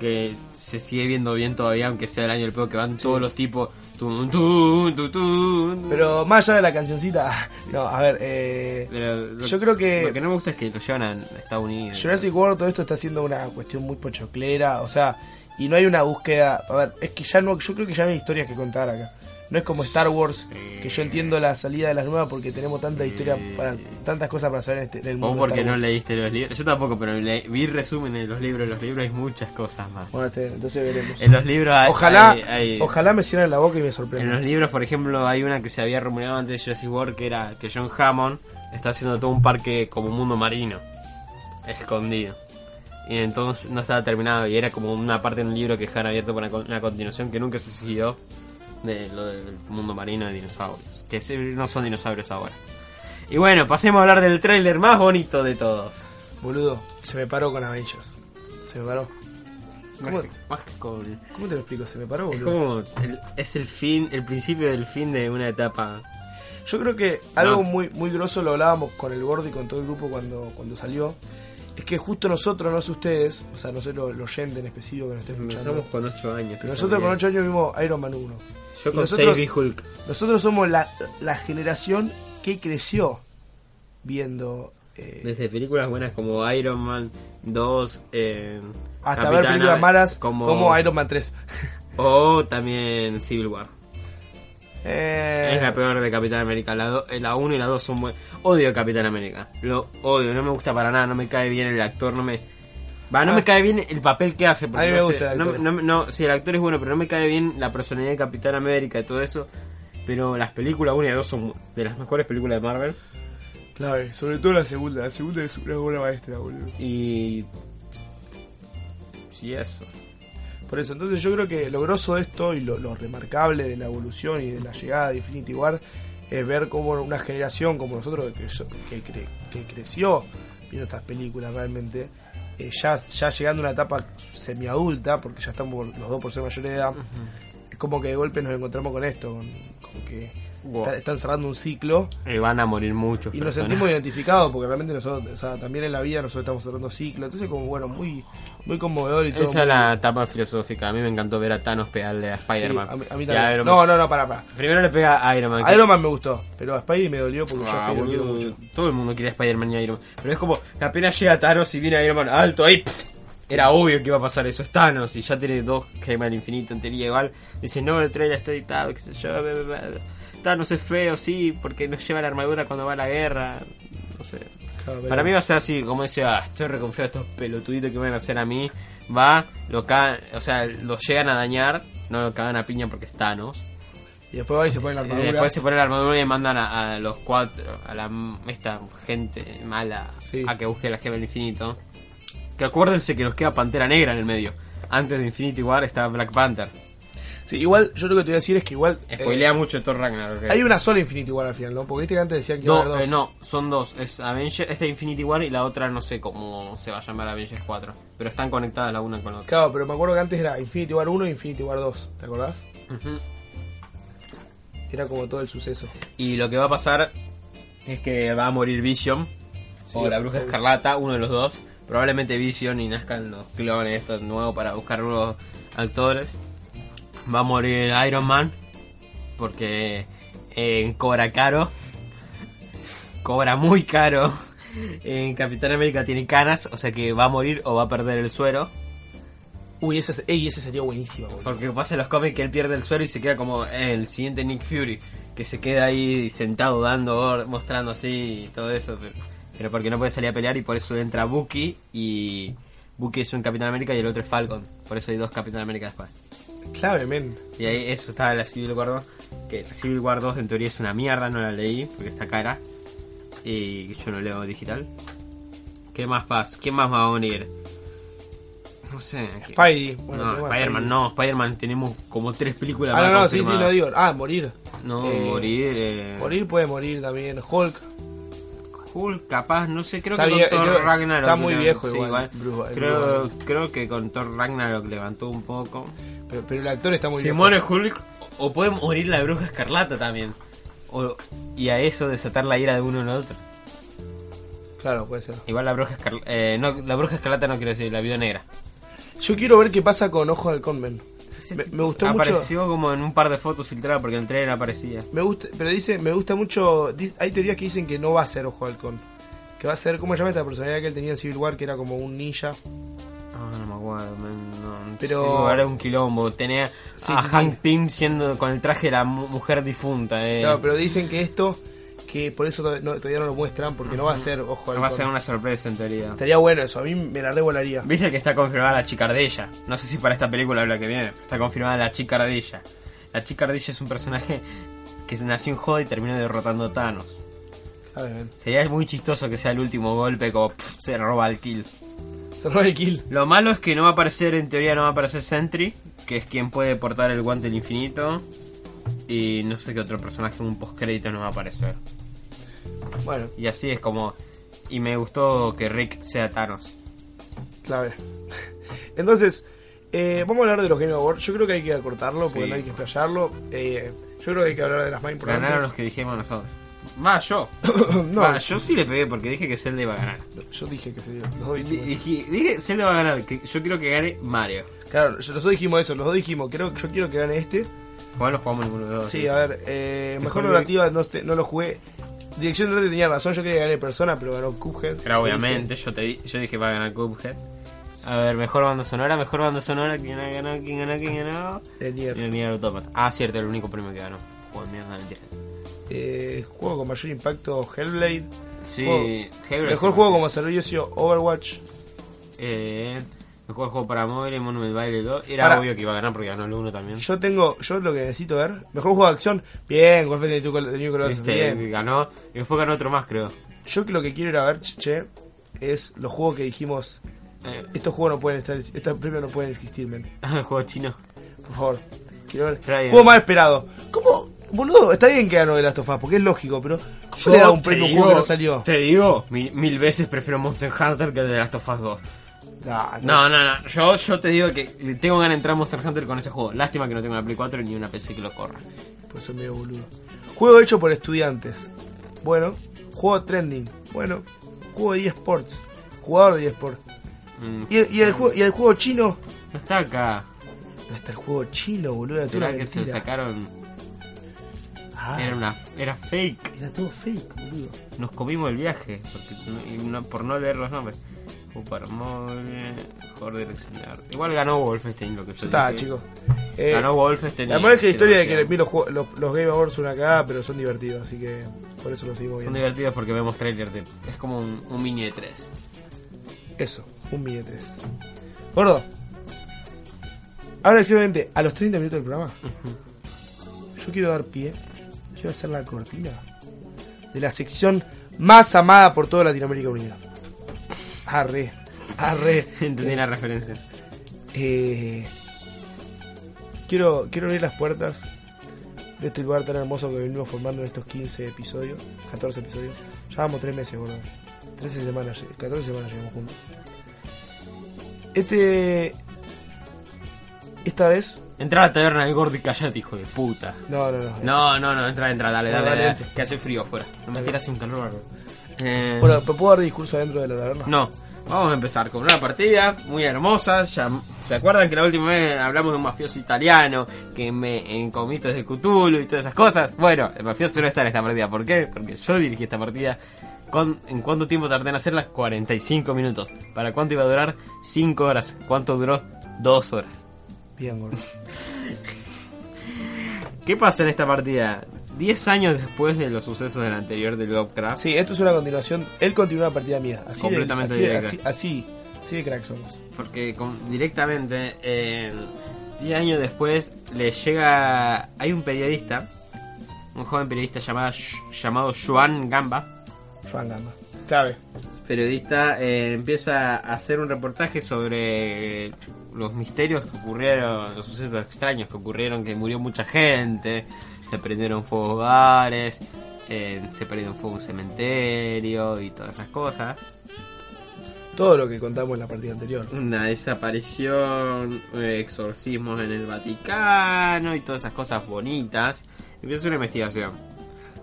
Speaker 2: que se sigue viendo bien todavía, aunque sea el año del pedo, que van todos los tipos... tun, tun, tun, tun.
Speaker 1: Pero más allá de la cancioncita, no, a ver, eh,
Speaker 2: Pero lo-
Speaker 1: yo creo que-
Speaker 2: Lo que no me gusta es que lo llevan a Estados Unidos.
Speaker 1: Jurassic World todo esto está siendo una cuestión muy pochoclera, o sea, y no hay una búsqueda, a ver, es que ya no, yo creo que ya no hay historias que contar acá. No es como Star Wars, que yo entiendo la salida de las nuevas porque tenemos tanta historia para tantas cosas para saber en, este, en el mundo.
Speaker 2: Vos
Speaker 1: de
Speaker 2: porque no leíste los libros. Yo tampoco, pero le- vi resúmenes de los libros. En los libros hay muchas cosas más.
Speaker 1: Bueno, este, entonces veremos.
Speaker 2: En los libros hay...
Speaker 1: Ojalá,
Speaker 2: hay- hay-
Speaker 1: ojalá me cierren la boca y me
Speaker 2: En
Speaker 1: sorprendan.
Speaker 2: los libros, por ejemplo, hay una que se había rumoreado antes de Jurassic World, que era que John Hammond está haciendo todo un parque como un mundo marino, escondido. Y entonces no estaba terminado y era como una parte en un libro que dejaron abierto para una continuación que nunca se siguió de lo del mundo marino de dinosaurios. Que no son dinosaurios ahora. Y bueno, pasemos a hablar del tráiler más bonito de todos.
Speaker 1: Boludo, se me paró con Avengers. Se me paró. ¿Cómo,
Speaker 2: Más que- con-
Speaker 1: cómo te lo explico? Se me paró,
Speaker 2: Es
Speaker 1: boludo.
Speaker 2: como el- es el fin, el principio del fin de una etapa.
Speaker 1: Yo creo que algo
Speaker 2: No.
Speaker 1: muy muy grosso lo hablábamos con el gordo y con todo el grupo cuando, cuando salió. Es que justo nosotros, no sé ustedes, o sea, no sé los lo oyente en específico que nos esté escuchando.
Speaker 2: Empezamos con 8 años.
Speaker 1: Pero nosotros con 8 años vimos Iron Man 1.
Speaker 2: Yo con
Speaker 1: nosotros-
Speaker 2: 6 vi Hulk.
Speaker 1: Nosotros somos la, la generación que creció viendo. eh,
Speaker 2: Desde películas buenas como Iron Man 2, eh,
Speaker 1: hasta
Speaker 2: Capitana,
Speaker 1: ver películas malas
Speaker 2: como,
Speaker 1: como, Iron Man 3.
Speaker 2: O también Civil War.
Speaker 1: Eh,
Speaker 2: Es la peor de Capitán América. La, do- eh, la 1 y la 2 son buenas. Odio a Capitán América. Lo odio, no me gusta para nada. No me cae bien el actor. No me. Va, no
Speaker 1: Ah.
Speaker 2: me cae bien el papel que hace. porque
Speaker 1: A mí me
Speaker 2: no sé,
Speaker 1: gusta el
Speaker 2: no,
Speaker 1: actor.
Speaker 2: no, no, sí, el actor es bueno, pero no me cae bien la personalidad de Capitán América y todo eso. Pero las películas 1 y 2 son de las mejores películas de Marvel.
Speaker 1: clave, sobre todo la segunda. La segunda es una buena maestra, boludo.
Speaker 2: Y. Sí, eso.
Speaker 1: Por eso, entonces yo creo que lo grosso de esto y lo, lo remarcable de la evolución y de la llegada de Infinity War es ver cómo una generación como nosotros que, que, cre- que creció viendo estas películas realmente, eh, ya, ya llegando a una etapa semiadulta, porque ya estamos los dos por ser mayores de edad, como que de golpe nos encontramos con esto, con, que
Speaker 2: Wow.
Speaker 1: están cerrando un ciclo
Speaker 2: Y van a morir muchos.
Speaker 1: y nos sentimos identificados porque realmente nosotros, o sea, también en la vida nosotros estamos cerrando ciclo, entonces como bueno, muy muy conmovedor y todo.
Speaker 2: Esa es la etapa filosófica. A mí me encantó ver a Thanos pegarle a
Speaker 1: Sí,
Speaker 2: Spider-Man.
Speaker 1: a mí, a también. No, no, no, para, para.
Speaker 2: Primero le pega a Iron Man. que-
Speaker 1: Iron Man me gustó, pero a Spidey me dolió porque yo a
Speaker 2: Ah,
Speaker 1: quiero mucho.
Speaker 2: Todo el mundo quiere a Spider-Man y Iron Man. Pero es como que apenas llega Thanos y viene Iron Man alto ahí. pff, Era obvio que iba a pasar eso. Es Thanos y ya tiene dos gemas del infinito en teoría igual. Dice, no, el trailer está editado, qué sé yo. bla, bla, bla. Thanos es feo, sí, porque no lleva la armadura cuando va a la guerra. No sé. Para mí va a ser así, como dice, ah, estoy reconfiado de estos pelotuditos que me van a hacer a mí. Va, lo cagan, o sea, lo llegan a dañar, no lo cagan a piña porque es Thanos.
Speaker 1: Y después va y se pone la
Speaker 2: Y
Speaker 1: armadura.
Speaker 2: después se pone la armadura y mandan a, a los cuatro, a la esta gente mala,
Speaker 1: Sí.
Speaker 2: a que busque la gema del infinito. Que acuérdense que nos queda Pantera Negra en el medio. Antes de Infinity War está Black Panther.
Speaker 1: Sí, igual, yo lo que te voy a decir es que igual. eh,
Speaker 2: Spoilea mucho Thor Ragnarok.
Speaker 1: hay una sola Infinity War al final, ¿no? Porque viste que antes decían que iba a
Speaker 2: Do-
Speaker 1: haber dos.
Speaker 2: eh, no, son dos. Es Avenger, esta Infinity War y la otra no sé cómo se va a llamar Avengers 4. Pero están conectadas la una con la otra.
Speaker 1: Claro, pero me acuerdo que antes era Infinity War 1 e Infinity War 2, ¿te acordás? Era como todo el suceso.
Speaker 2: Y lo que va a pasar es que va a morir Vision.
Speaker 1: Sí,
Speaker 2: o la bruja escarlata, uno de los dos. Probablemente Vision y nazcan los clones estos nuevos para buscar nuevos actores. Va a morir Iron Man. Porque en cobra caro. Cobra muy caro. En Capitán América tiene canas, o sea que va a morir o va a perder el suero.
Speaker 1: Uy, ese, ey, ese sería buenísimo, boludo.
Speaker 2: Porque pasa en los cómics que él pierde el suero y se queda como el siguiente Nick Fury, que se queda ahí sentado dando, mostrando así y todo eso, pero, pero porque no puede salir a pelear y por eso entra Bucky y Bucky es un Capitán América y el otro es Falcon, por eso hay dos Capitán América después.
Speaker 1: Clave, men.
Speaker 2: Y ahí eso está en la Civil War 2, que la Civil War 2 en teoría es una mierda, no la leí porque está cara y yo no leo digital. ¿Qué más pasa? ¿Quién más va a unir? No sé. ¿qué-
Speaker 1: Spidey. Bueno,
Speaker 2: no, Spider-Man no, Spider-man tenemos como tres películas
Speaker 1: Ah, no, no, sí, sí, no digo. Ah, morir.
Speaker 2: No,
Speaker 1: Eh,
Speaker 2: morir. Eh,
Speaker 1: Morir puede morir también. Hulk.
Speaker 2: Hulk, capaz, no sé, creo
Speaker 1: Está
Speaker 2: que con Thor Ragnarok.
Speaker 1: está muy viejo
Speaker 2: sí,
Speaker 1: igual, Bruce-
Speaker 2: creo,
Speaker 1: Bruce
Speaker 2: creo que con Thor Ragnarok levantó un poco.
Speaker 1: Pero, pero el actor está muy viejo.
Speaker 2: muere Hulk, o puede morir la bruja escarlata también. O, y a eso desatar la ira de uno en el otro.
Speaker 1: Claro, puede ser.
Speaker 2: Igual la bruja escarlata. Eh, no, la bruja escarlata no quiero decir, la viuda negra.
Speaker 1: Yo quiero ver qué pasa con Ojo de Halcón, men. Me, me gustó mucho.
Speaker 2: Apareció como en un par de fotos filtradas porque en el trailer aparecía.
Speaker 1: Me gusta, pero dice, me gusta mucho. Hay teorías que dicen que no va a ser Ojo de Halcón. Que va a ser, ¿cómo se llama esta personalidad que él tenía en Civil War? Que era como un ninja.
Speaker 2: No me acuerdo, no,
Speaker 1: Pero-
Speaker 2: era un quilombo. Tenía
Speaker 1: Sí,
Speaker 2: a
Speaker 1: sí,
Speaker 2: Hank
Speaker 1: sí.
Speaker 2: Pym siendo con el traje de la mu- mujer difunta. Eh.
Speaker 1: Claro, pero dicen que esto, que por eso to- no- todavía no lo muestran, porque no va a ser Ojo de
Speaker 2: va a ser una sorpresa en teoría.
Speaker 1: Estaría bueno eso, a mí me la revolaría.
Speaker 2: Viste que está confirmada la chica ardilla. No sé si para esta película o la que viene. Está confirmada la chica ardilla. La chica ardilla es un personaje que nació en Joda y terminó derrotando a Thanos.
Speaker 1: A ver, ven.
Speaker 2: Sería muy chistoso que sea el último golpe como pff, se roba el kill.
Speaker 1: Se roba el kill.
Speaker 2: Lo malo es que no va a aparecer, en teoría no va a aparecer Sentry, que es quien puede portar el guante del infinito. Y no sé qué otro personaje en un postcrédito no va a aparecer.
Speaker 1: Bueno,
Speaker 2: Y así es como... Y me gustó que Rick sea Thanos.
Speaker 1: clave. Entonces, eh, vamos a hablar de los Game Awards. Yo creo que hay que acortarlo porque
Speaker 2: Sí.
Speaker 1: no hay que explayarlo. Eh, yo creo que hay que hablar de las más importantes.
Speaker 2: Ganaron los que dijimos nosotros. Va, yo.
Speaker 1: no,
Speaker 2: Va, yo sí le pegué porque dije que Zelda iba a ganar.
Speaker 1: yo dije que
Speaker 2: Di-
Speaker 1: dijimos.
Speaker 2: Dije, dije Zelda va a ganar, que yo quiero que gane Mario.
Speaker 1: Claro, los dos dijimos eso. Los dos dijimos, creo, yo quiero que gane este.
Speaker 2: Igual no jugamos ninguno de los dos.
Speaker 1: Sí, a ver, eh, mejor, narrativa no, te- no lo jugué. Dirección de arte tenía razón, yo quería que gane Persona, pero ganó Cuphead.
Speaker 2: Pero obviamente yo te yo dije va a ganar Cuphead. A ver, mejor banda sonora, mejor banda sonora, ¿quién ha ganado? ¿Quién ganó? ¿Quién ganó?
Speaker 1: El Nier.
Speaker 2: El Nier Automata. Ah, cierto, el único premio que ganó. Juego de mierda, mentira.
Speaker 1: Eh, juego con mayor impacto Hellblade.
Speaker 2: Sí,
Speaker 1: Juego-
Speaker 2: Hellblade
Speaker 1: Mejor juego como servicio Overwatch.
Speaker 2: Eh, mejor juego para móviles, Monument Valley 2. Era
Speaker 1: Ahora-
Speaker 2: obvio que iba a ganar porque ganó el 1 también.
Speaker 1: Yo tengo, yo lo que necesito ver. Mejor juego de acción. Bien, Golf de New Colossus.
Speaker 2: Este,
Speaker 1: Bien.
Speaker 2: ganó. Y después ganó otro más, creo.
Speaker 1: Yo que lo que quiero ir a ver, che, es los juegos que dijimos.
Speaker 2: Eh,
Speaker 1: Estos juegos no pueden estar, estos premios no pueden existir, men.
Speaker 2: el juego chino.
Speaker 1: Por favor. Quiero ver. Juego más esperado. ¿Cómo? Boludo, está bien que ganó The Last of Us, porque es lógico, pero ¿cómo le da un premio
Speaker 2: digo-
Speaker 1: juego que no salió?
Speaker 2: Te digo, mil, mil veces prefiero Monster Hunter que The Last of Us 2.
Speaker 1: Nah,
Speaker 2: No, no, no. Yo, yo te digo que tengo ganas de entrar a Monster Hunter con ese juego. Lástima que no tengo una Play 4 ni una PC que lo corra.
Speaker 1: Pues soy medio boludo. Juego hecho por estudiantes. Bueno. Juego trending. Bueno. Juego de eSports. Jugador de eSports.
Speaker 2: Mm,
Speaker 1: ¿Y, el- y el juego, ¿Y el juego chino?
Speaker 2: No está acá.
Speaker 1: No está el juego chino, boludo.
Speaker 2: ¿Será que se sacaron?
Speaker 1: Ah,
Speaker 2: Era una, era fake.
Speaker 1: era todo fake, boludo.
Speaker 2: Nos comimos el viaje porque, no- por no leer los nombres. Supermole, mejor dirección de arte. Igual ganó Wolfenstein lo que yo
Speaker 1: está, chicos. Eh,
Speaker 2: Ganó Wolfenstein.
Speaker 1: la verdad es que la historia de que vi los, los, los Game Awards son una cagada, pero son divertidos, así que por eso los
Speaker 2: Son
Speaker 1: viendo.
Speaker 2: divertidos porque vemos trailer de. Es como un, un mini de 3.
Speaker 1: Eso, un mini 3. Gordo. Ahora simplemente a los 30 minutos del programa, yo quiero dar pie, quiero hacer la cortina de la sección más amada por toda Latinoamérica Unida. Arre, arre.
Speaker 2: Entendí la referencia.
Speaker 1: Eh, quiero, quiero abrir las puertas de este lugar tan hermoso que venimos formando en estos 15 episodios, 14 episodios. Llevamos 3 meses, gordo. 13 semanas, 14 semanas llevamos juntos. Este. Esta vez.
Speaker 2: Entra a la taberna del gordo y callate, hijo de puta.
Speaker 1: No, no, no.
Speaker 2: No, no, no, entra, entra, dale, dale,
Speaker 1: dale,
Speaker 2: que hace frío afuera. No me tiras un calor bárbaro. Eh,
Speaker 1: Bueno, ¿pero ¿puedo dar discurso adentro de la taberna?
Speaker 2: no, vamos a empezar con una partida muy hermosa. Ya, ¿Se acuerdan que la última vez hablamos de un mafioso italiano que me encomito de Cthulhu y todas esas cosas? Bueno, el mafioso no está en esta partida. ¿Por qué? Porque yo dirigí esta partida. Con, ¿En cuánto tiempo tardé en hacerla? 45 minutos. ¿Para cuánto iba a durar? 5 horas. ¿Cuánto duró? 2 horas.
Speaker 1: Bien, gordo.
Speaker 2: ¿Qué pasa en esta partida? 10 años después de los sucesos del anterior del Lovecraft.
Speaker 1: Sí, esto es una continuación. Él continúa una partida mía. Así
Speaker 2: Completamente
Speaker 1: de, así, de-
Speaker 2: directa.
Speaker 1: así, así, así de crack somos.
Speaker 2: Porque con- directamente, eh, 10 años después, le llega. Hay un periodista, un joven periodista llamado, llamado Joan Gamba.
Speaker 1: Joan Gamba. Clave.
Speaker 2: Periodista eh, empieza a hacer un reportaje sobre los misterios que ocurrieron, los sucesos extraños que ocurrieron, que murió mucha gente, se prendieron fuegos bares, eh, se prendió fuego un cementerio y todas esas cosas.
Speaker 1: Todo lo que contamos en la partida anterior.
Speaker 2: una desaparición, eh, exorcismos en el Vaticano y todas esas cosas bonitas. Empieza una investigación.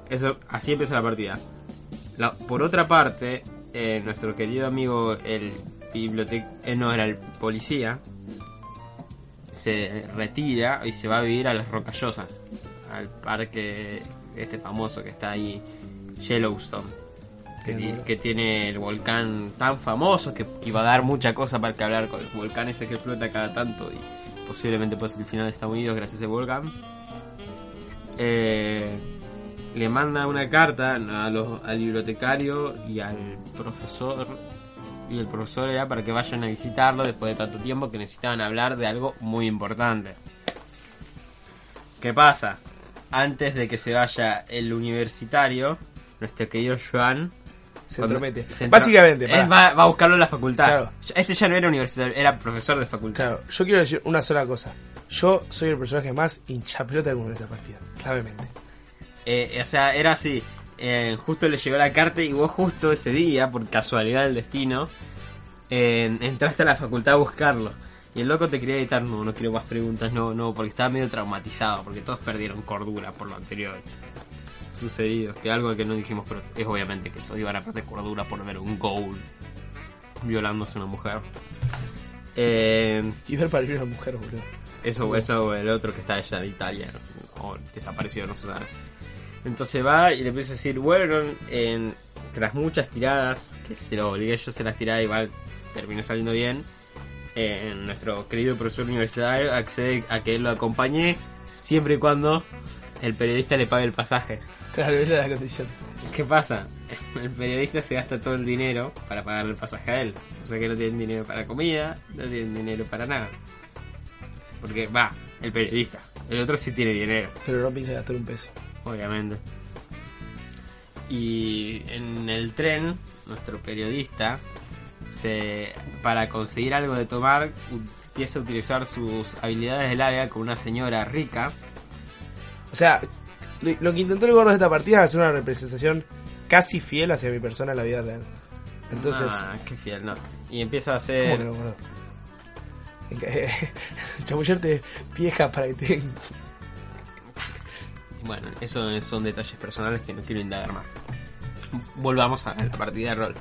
Speaker 2: Eso, así empieza la partida. La- por otra parte, eh, nuestro querido amigo el bibliotecario, no era el policía, se retira y se va a vivir a las Rocallosas, al parque este famoso que está ahí, Yellowstone que, tiene el volcán tan famoso que, que iba a dar mucha cosa para que hablar con el volcán ese que explota cada tanto y posiblemente puede ser el final de Estados Unidos gracias a ese volcán. Eh, le manda una carta a los- al bibliotecario y al profesor y el profesor era para que vayan a visitarlo después de tanto tiempo que necesitaban hablar de algo muy importante. ¿Qué pasa? Antes de que se vaya el universitario, nuestro querido Joan
Speaker 1: Se entromete.
Speaker 2: se
Speaker 1: Básicamente,
Speaker 2: Él va, va a buscarlo en la facultad.
Speaker 1: Claro.
Speaker 2: Este ya no era universitario, era profesor de facultad.
Speaker 1: Claro, yo quiero decir una sola cosa. Yo soy el personaje más hinchapelota del mundo en esta partida. Clavemente.
Speaker 2: Eh, o sea, era así. Eh, justo le llegó la carta y vos justo ese día, por casualidad del destino, eh, entraste a la facultad a buscarlo. Y el loco te quería editar, no, no quiero más preguntas, no, no, porque estaba medio traumatizado, porque todos perdieron cordura por lo anterior sucedido. Que algo que no dijimos, pero es obviamente que todos iban a perder cordura por ver un goal violándose a una mujer. Eh,
Speaker 1: Y ver para una mujer, boludo.
Speaker 2: eso, eso, el otro que está allá de Italia, o desapareció, no se sabe. Entonces va y le empieza a decir, bueno, en, tras muchas tiradas, que se lo obligué yo a hacer las tiradas, igual terminó saliendo bien. eh, nuestro querido profesor universitario accede a que él lo acompañe siempre y cuando el periodista le pague el pasaje.
Speaker 1: Claro, esa es la condición.
Speaker 2: ¿Qué pasa? El periodista se gasta todo el dinero para pagarle el pasaje a él. O sea que no tienen dinero para comida, no tienen dinero para nada. Porque va, el periodista. El otro sí tiene dinero,
Speaker 1: Pero no piensa gastar un peso.
Speaker 2: Obviamente. Y en el tren, nuestro periodista, se para conseguir algo de tomar, empieza a utilizar sus habilidades del área con una señora rica.
Speaker 1: O sea, lo, lo que intentó el gordo de esta partida es hacer una representación casi fiel hacia mi persona en la vida real. Entonces,
Speaker 2: Ah, qué fiel, no. Y empieza a
Speaker 1: ¿Cómo que
Speaker 2: hacer.
Speaker 1: Chamullarte vieja para que te.
Speaker 2: Bueno, eso son detalles personales que no quiero indagar más. Volvamos a la partida de rol.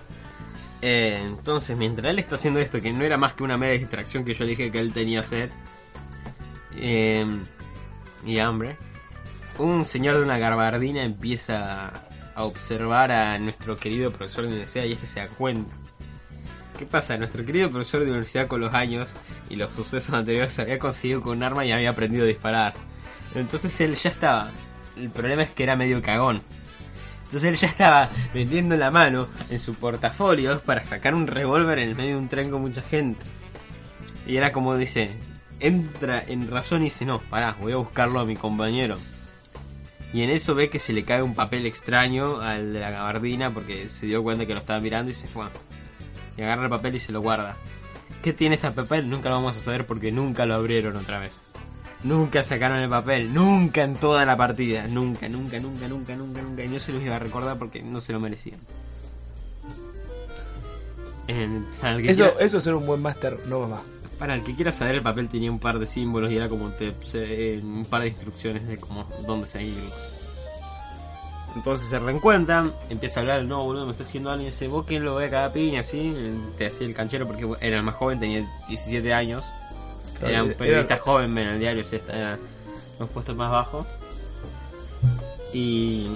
Speaker 2: Eh, entonces, mientras él está haciendo esto, que no era más que una mera distracción que yo dije que él tenía sed eh, y hambre, un señor de una garbardina empieza a observar a nuestro querido profesor de universidad y este se da cuenta. ¿Qué pasa? Nuestro querido profesor de universidad con los años y los sucesos anteriores se había conseguido con un arma y había aprendido a disparar. Entonces él ya estaba. El problema es que era medio cagón. Entonces él ya estaba metiendo la mano en su portafolio para sacar un revólver en el medio de un tren con mucha gente. Y era como dice, entra en razón y dice, no, pará, voy a buscarlo a mi compañero. Y en eso ve que se le cae un papel extraño al de la gabardina porque se dio cuenta que lo estaba mirando y se fue. Y agarra el papel y se lo guarda. ¿Qué tiene este papel? Nunca lo vamos a saber porque nunca lo abrieron otra vez. Nunca sacaron el papel, nunca en toda la partida, nunca, nunca, nunca, nunca, nunca, nunca. Y no se los iba a recordar porque no se lo merecían. Eh,
Speaker 1: Eso,
Speaker 2: quiera,
Speaker 1: eso es ser un buen máster, no mamá.
Speaker 2: para el que quiera saber, el papel tenía un par de símbolos y era como te- eh, un par de instrucciones de cómo, dónde seguir. Entonces se reencuentran, empieza a hablar, no boludo, me está haciendo alguien, dice, vos quién lo ve a cada piña, así, te hacía el canchero porque era el más joven, tenía 17 años.
Speaker 1: Claro,
Speaker 2: Era un
Speaker 1: era-
Speaker 2: periodista joven en el diario, se está los puestos más bajos. Y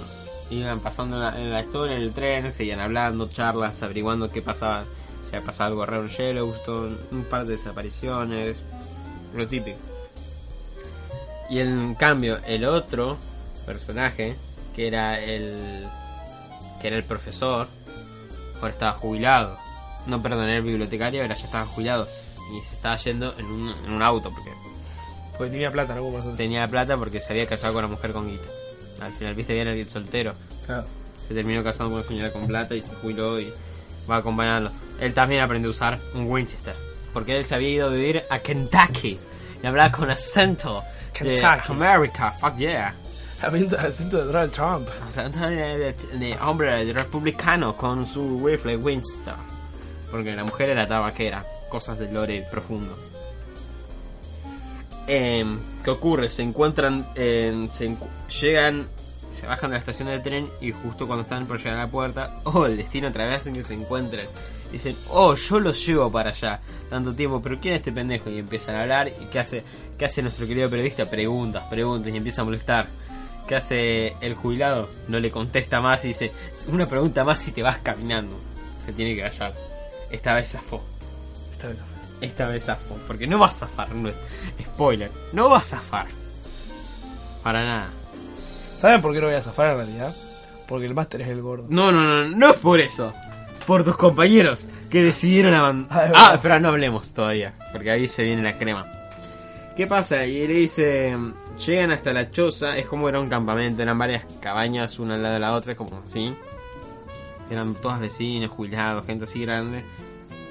Speaker 2: iban pasando en la, en la historia, en el tren, seguían hablando, charlas, averiguando qué pasaba. Si había pasado algo raro en Yellowstone, un par de desapariciones, lo típico. Y en cambio, el otro personaje, que era el. que era el profesor, ahora estaba jubilado. No, perdón, era el bibliotecario, ahora ya estaba jubilado. Y se estaba yendo en un, en un auto, porque
Speaker 1: Porque tenía plata, ¿no? Nosotros.
Speaker 2: tenía plata porque se había casado con una mujer con guita. Al final, viste, bien el soltero.
Speaker 1: Claro.
Speaker 2: Se terminó casando con una señora con plata y se jubiló y va acompañando. Él también aprendió a usar un Winchester. Porque él se había ido a vivir a Kentucky. Y hablaba con acento de
Speaker 1: Kentucky.
Speaker 2: America, fuck yeah.
Speaker 1: Acento acento de Donald Trump.
Speaker 2: Acento de, de- de hombre republicano con su rifle Winchester. Porque la mujer era tabaquera. Cosas del lore profundo. Em, ¿Qué ocurre? Se encuentran, em, se encu- llegan, se bajan de la estación de tren y justo cuando están por llegar a la puerta, oh, el destino otra vez hacen que se encuentren. Dicen, oh, yo los llevo para allá. Tanto tiempo, pero ¿quién es este pendejo? Y empiezan a hablar. ¿Y qué hace, qué hace nuestro querido periodista? Preguntas, preguntas y empieza a molestar. ¿Qué hace el jubilado? No le contesta más y dice, una pregunta más y te vas caminando. Se tiene que callar. Esta vez zafó.
Speaker 1: Esta vez fue.
Speaker 2: Esta vez zafó. Porque no va a zafar. No, spoiler. No va a zafar. Para nada.
Speaker 1: ¿Saben por qué no voy a zafar en realidad? Porque el máster es el gordo.
Speaker 2: No, no, no. No es por eso. Por tus compañeros que decidieron abandonar.
Speaker 1: Ah,
Speaker 2: Ah, espera, no hablemos todavía. Porque ahí se viene la crema. ¿Qué pasa? Y le dice, llegan hasta la choza, es como era un campamento, eran varias cabañas una al lado de la otra, como así. Eran todas vecinos, jubilados, gente así grande.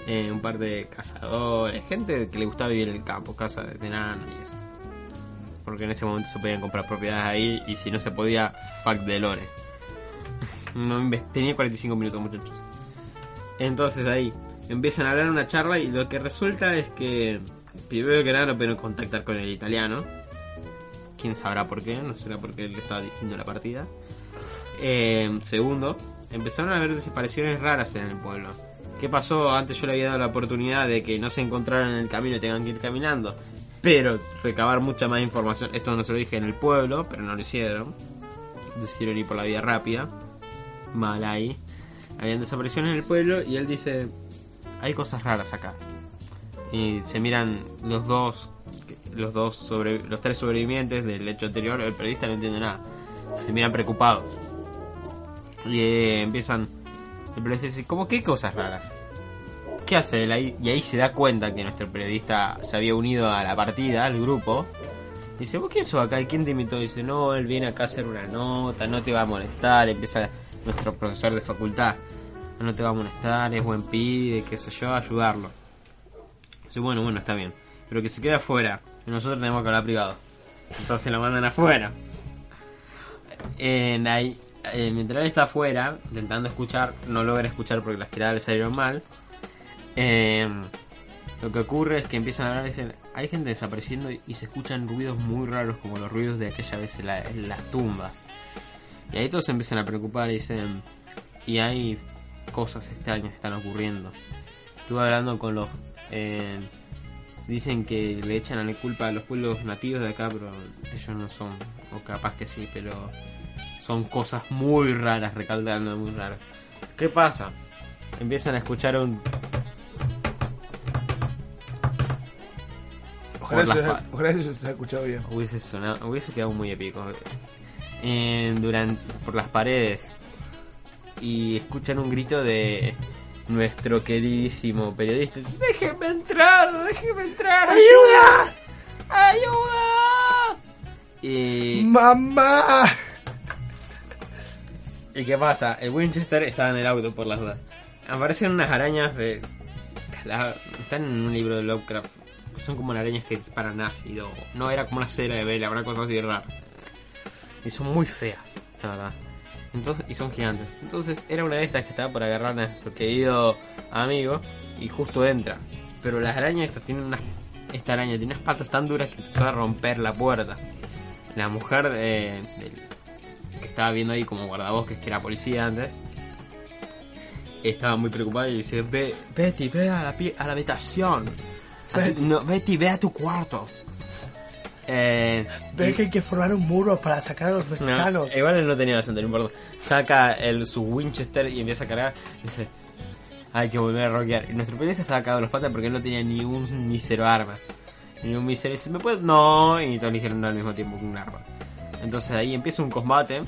Speaker 2: Eh, un par de cazadores, gente que le gustaba vivir en el campo, casa de enanos y eso. Porque en ese momento se podían comprar propiedades ahí y si no se podía, fuck de lore. No tenía 45 minutos, muchachos. Entonces ahí empiezan a hablar una charla y lo que resulta es que primero que nada no pudieron contactar con el italiano. Quién sabrá por qué, no será porque él estaba dirigiendo la partida. Eh, segundo, empezaron a haber desapariciones raras en el pueblo. ¿Qué pasó? Antes yo le había dado la oportunidad de que no se encontraran en el camino y tengan que ir caminando. Pero recabar mucha más información. Esto no se lo dije en el pueblo, pero no lo hicieron. Decidieron ir por la vía rápida. Mal ahí. Habían desapariciones en el pueblo y él dice, hay cosas raras acá. Y se miran los dos, los dos sobre, los tres sobrevivientes del hecho anterior. El periodista no entiende nada. Se miran preocupados. Y eh, empiezan, el periodista dice, ¿cómo qué cosas raras? ¿Qué hace él ahí? Y ahí se da cuenta que nuestro periodista se había unido a la partida, al grupo. Dice, ¿vos qué sos acá? ¿Y quién te invitó? Dice, no, él viene acá a hacer una nota, no te va a molestar. Empieza nuestro profesor de facultad. No te va a molestar, es buen pibe, qué sé yo, ayudarlo. Dice, bueno, bueno, está bien. Pero que se quede afuera. Nosotros tenemos que hablar privado. Entonces lo mandan afuera. En ahí, eh, mientras él está afuera, intentando escuchar, no logra escuchar porque las tiradas le salieron mal. Eh, lo que ocurre es que empiezan a hablar, dicen, hay gente desapareciendo y se escuchan ruidos muy raros como los ruidos de aquella vez en, la- en las tumbas. Y ahí todos se empiezan a preocupar y dicen, y hay cosas extrañas que están ocurriendo. Estuve hablando con los... eh, dicen que le echan a la culpa a los pueblos nativos de acá, pero ellos no son, o capaz que sí, pero son cosas muy raras, recalcando muy raras. ¿Qué pasa? Empiezan a escuchar un
Speaker 1: Ojalá,
Speaker 2: Por
Speaker 1: se,
Speaker 2: las pa-
Speaker 1: ojalá eso se haya escuchado bien.
Speaker 2: Hubiese sonado, hubiese quedado muy épico. Eh, durante, por las paredes. Y escuchan un grito de nuestro queridísimo periodista. Déjenme entrar, déjenme entrar. ¡Ayuda! ¡Ayuda! Y,
Speaker 1: ¡Mamá!
Speaker 2: ¿Y qué pasa? El Winchester estaba en el auto por las dudas. Aparecen unas arañas de... Están en un libro de Lovecraft. Son como arañas que disparan ácido. No, era como una cera de vela, una cosa así rara. Y son muy feas, la verdad. Entonces, y son gigantes. Entonces era una de estas que estaba por agarrar a nuestro querido amigo. Y justo entra. Pero las arañas estas tienen unas... Esta araña tiene unas patas tan duras que empezó a romper la puerta. La mujer del, que estaba viendo ahí como guardabosques, que era policía antes, estaba muy preocupada y dice, ve, Betty, ve a la, pi- a la habitación. A tu-
Speaker 1: Betty.
Speaker 2: no, Betty, ve a tu cuarto. Eh,
Speaker 1: Ve que hay que formar un muro para sacar a los
Speaker 2: no,
Speaker 1: mexicanos.
Speaker 2: igual él no tenía acento, no importa. Saca el, su Winchester y empieza a cargar. Dice, hay que volver a rockear. Y nuestro periodista estaba cagado de los patas porque él no tenía ni un mísero arma. Ni un mísero. Dice, ¿me puedes? No. Y todos le dijeron no al mismo tiempo que un arma. Entonces ahí empieza un combate.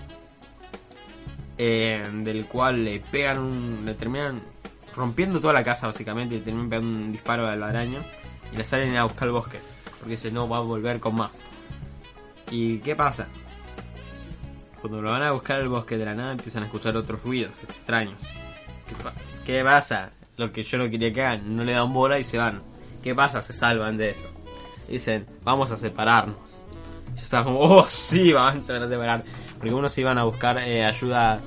Speaker 2: eh, del cual le pegan un. Le terminan rompiendo toda la casa básicamente. Le terminan pegando un disparo a la araña. Y le salen a buscar el bosque. Porque dice, no, va a volver con más. ¿Y qué pasa? Cuando lo van a buscar al bosque de la nada empiezan a escuchar otros ruidos extraños. ¿Qué, qué pasa? Lo que yo no quería que hagan, no le dan bola y se van. ¿Qué pasa? Se salvan de eso. Dicen, vamos a separarnos. Yo estaba como, oh sí, van, se van a separar. Porque unos iban a buscar eh, ayuda,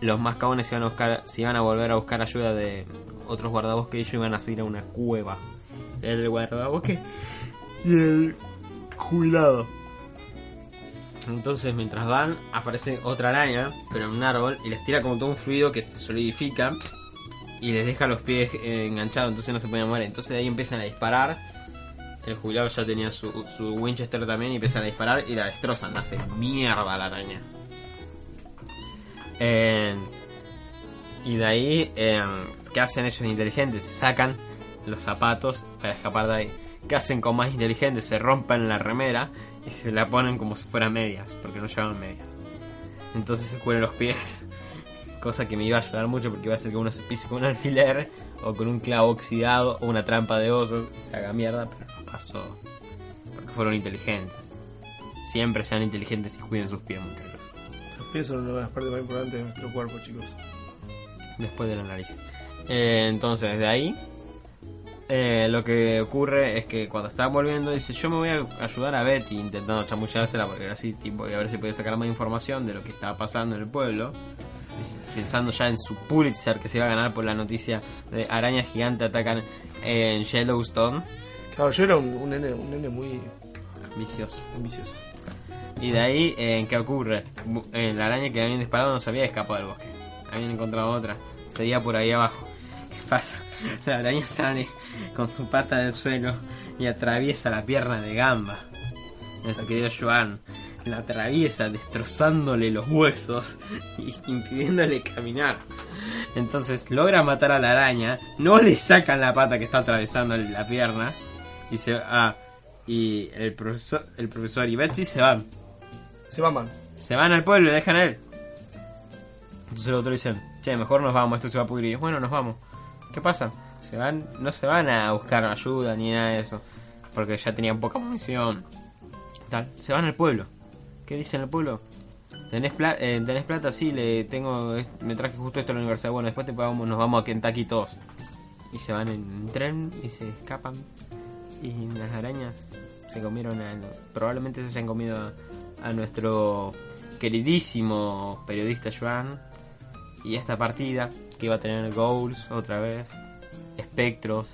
Speaker 2: los más cabones iban a buscar, se iban a volver a buscar ayuda de otros guardabosques y ellos iban a ir a una cueva. El guardabosque y el jubilado. Entonces, mientras van, aparece otra araña, pero en un árbol, y les tira como todo un fluido que se solidifica y les deja los pies eh, enganchados, entonces no se pueden mover. Entonces de ahí empiezan a disparar. El jubilado ya tenía su, su Winchester también y empiezan a disparar y la destrozan, hace mierda la araña. Eh, y de ahí, eh, ¿qué hacen ellos inteligentes? Sacan los zapatos para escapar de ahí. ¿Qué hacen con más inteligentes? Se rompen la remera y se la ponen como si fueran medias, porque no llevaban medias. Entonces se cubren los pies. Cosa que me iba a ayudar mucho porque iba a hacer que uno se pise con un alfiler o con un clavo oxidado o una trampa de osos se haga mierda, pero no pasó. Porque fueron inteligentes. Siempre sean inteligentes y cuiden sus pies, muchachos.
Speaker 1: Los pies son una de las partes más importantes de nuestro cuerpo, chicos.
Speaker 2: después de la nariz. Eh, entonces, de ahí, eh, lo que ocurre es que cuando está volviendo, dice: Yo me voy a ayudar a Betty, intentando chamullársela, porque era así, tipo, y a ver si podía sacar más información de lo que estaba pasando en el pueblo. Pensando ya en su Pulitzer que se iba a ganar por la noticia de arañas gigantes atacan en Yellowstone.
Speaker 1: Claro, yo era un, un nene, un nene muy
Speaker 2: Ambicioso.
Speaker 1: ambicioso.
Speaker 2: Y de ahí, eh, ¿qué ocurre? Eh, la araña que habían disparado no se había escapado del bosque. Habían encontrado otra. Seguía por ahí abajo. ¿Qué pasa? La araña sale con su pata del suelo y atraviesa la pierna de Gamba. Nuestro querido Joan. La atraviesa destrozándole los huesos y impidiéndole caminar. Entonces logra matar a la araña. No le sacan la pata que está atravesando la pierna. Y se ah, y el profesor, el profesor y Betsy se van.
Speaker 1: Se maman.
Speaker 2: Se van al pueblo y dejan a él. Entonces los otros dicen, che, mejor nos vamos, esto se va a pudrir. Bueno, nos vamos. ¿Qué pasa? Se van, no se van a buscar ayuda ni nada de eso. Porque ya tenían poca munición. Tal, se van al pueblo. ¿Qué dicen el pueblo? ¿Tenés, pla- eh, ¿Tenés plata? Sí, le tengo, me traje justo esto a la universidad. Bueno, después te pagamos, nos vamos a Kentucky todos. Y se van en tren y se escapan. Y las arañas se comieron a, probablemente se hayan comido a, a nuestro queridísimo periodista Joan. Y esta partida que iba a tener goals otra vez. espectros,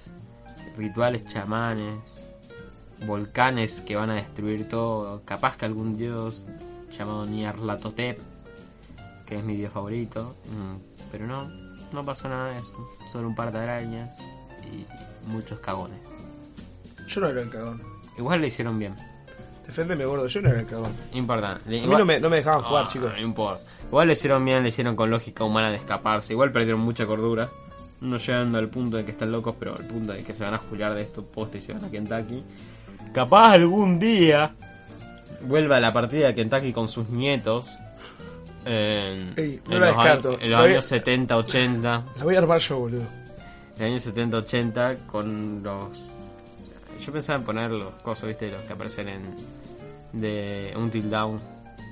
Speaker 2: rituales chamanes, volcanes que van a destruir todo. Capaz que algún dios llamado Nyarlathotep, que es mi dios favorito. mm, Pero no, no pasó nada de eso. Solo un par de arañas y muchos cagones.
Speaker 1: Yo no era el cagón.
Speaker 2: Igual le hicieron bien.
Speaker 1: Deféndeme, gordo, yo no era el cagón.
Speaker 2: Importante.
Speaker 1: A mí no me, no me dejaban jugar,
Speaker 2: Ah,
Speaker 1: chicos.
Speaker 2: No importa. Igual le hicieron bien, le hicieron con lógica humana de escaparse. Igual perdieron mucha cordura. No llegando al punto de que están locos, pero al punto de que se van a juliar de estos postes y se van a Kentucky. Capaz algún día vuelva a la partida de Kentucky con sus nietos. En,
Speaker 1: Ey, no
Speaker 2: en
Speaker 1: la
Speaker 2: los,
Speaker 1: descarto.
Speaker 2: años, en los años 70, 80.
Speaker 1: La voy a armar yo, boludo.
Speaker 2: En los años 70, 80 con los... Yo pensaba en poner los cosas, viste, los que aparecen en... De Until Down.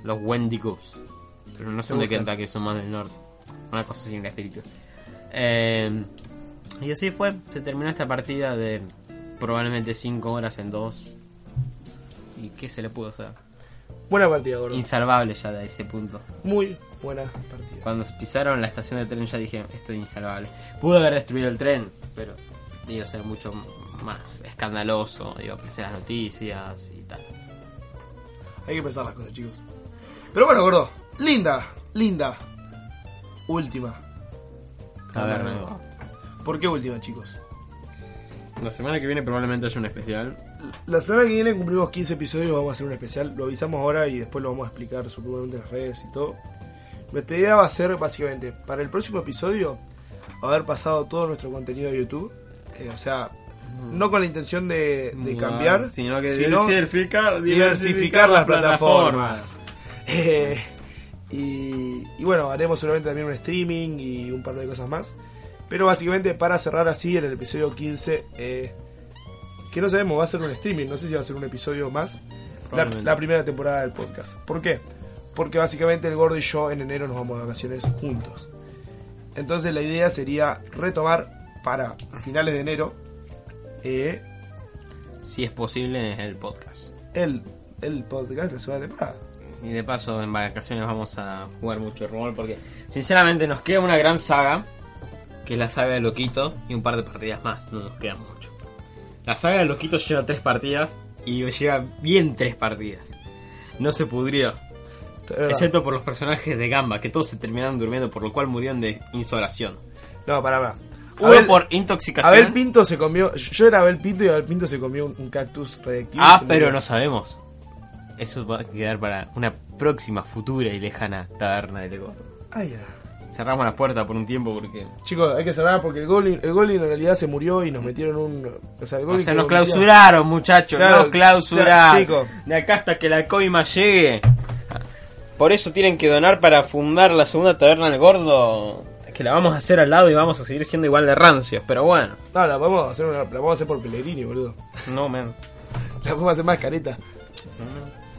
Speaker 2: Los Wendigos. Pero no son de. Kentucky, son más del norte. Una cosa el espíritu. Eh, y así fue. Se terminó esta partida de probablemente 5 horas en 2. ¿Y qué se le pudo hacer?
Speaker 1: Buena partida, gordo.
Speaker 2: Insalvable ya de ese punto.
Speaker 1: Muy buena partida.
Speaker 2: Cuando pisaron la estación de tren ya dije, esto es insalvable. Pudo haber destruido el tren, pero iba a ser mucho más escandaloso, iba a aparecer las noticias y tal.
Speaker 1: Hay que pensar las cosas, chicos. Pero bueno, gordo. Linda, linda. Última.
Speaker 2: A ver,
Speaker 1: ¿Por qué última, chicos?
Speaker 2: La semana que viene probablemente haya un especial.
Speaker 1: La semana que viene cumplimos 15 episodios, vamos a hacer un especial. Lo avisamos ahora y después lo vamos a explicar supuestamente en las redes y todo. Nuestra idea va a ser básicamente para el próximo episodio haber pasado todo nuestro contenido de YouTube. Eh, o sea, no con la intención de, de cambiar,
Speaker 2: sino que
Speaker 1: sino
Speaker 2: diversificar,
Speaker 1: diversificar las plataformas. Eh, y, y bueno, haremos seguramente también un streaming y un par de cosas más. Pero básicamente para cerrar así en el episodio 15, eh, que no sabemos, va a ser un streaming, no sé si va a ser un episodio más. La, primera temporada del podcast. ¿Por qué? Porque básicamente el gordo y yo en enero nos vamos de vacaciones juntos. Entonces la idea sería retomar para finales de enero eh,
Speaker 2: Si es posible, el podcast.
Speaker 1: el, el podcast de la segunda temporada.
Speaker 2: Y de paso, en vacaciones vamos a jugar mucho rol porque, sinceramente, nos queda una gran saga, que es la saga de Loquito, y un par de partidas más, no nos queda mucho. La saga de Loquito lleva tres partidas y lleva bien tres partidas. No se pudrió, excepto por los personajes de Gamba, que todos se terminaron durmiendo, por lo cual murieron de insolación.
Speaker 1: No, para para.
Speaker 2: Uno
Speaker 1: Abel-
Speaker 2: por intoxicación.
Speaker 1: Abel Pinto se comió. Yo era Abel Pinto y Abel Pinto se comió un, un cactus radiactivo.
Speaker 2: Ah, pero
Speaker 1: murió.
Speaker 2: no sabemos. Eso va a quedar para una próxima, futura y lejana taberna de Lego.
Speaker 1: Ay, ya.
Speaker 2: Cerramos la puerta por un tiempo porque
Speaker 1: Chicos, hay que cerrar porque el Goblin, el Goblin en realidad se murió y nos metieron un. O sea, el
Speaker 2: O
Speaker 1: Goblin
Speaker 2: sea,
Speaker 1: que
Speaker 2: nos clausuraron, muchachos.
Speaker 1: Claro,
Speaker 2: nos clausuraron. De acá hasta que la coima llegue. Por eso tienen que donar para fundar la segunda taberna del gordo. Que la vamos a hacer al lado y vamos a seguir siendo igual de rancios. Pero bueno.
Speaker 1: No, la vamos a hacer, una- la vamos a hacer por Pellegrini, boludo.
Speaker 2: No, man.
Speaker 1: La podemos hacer más careta.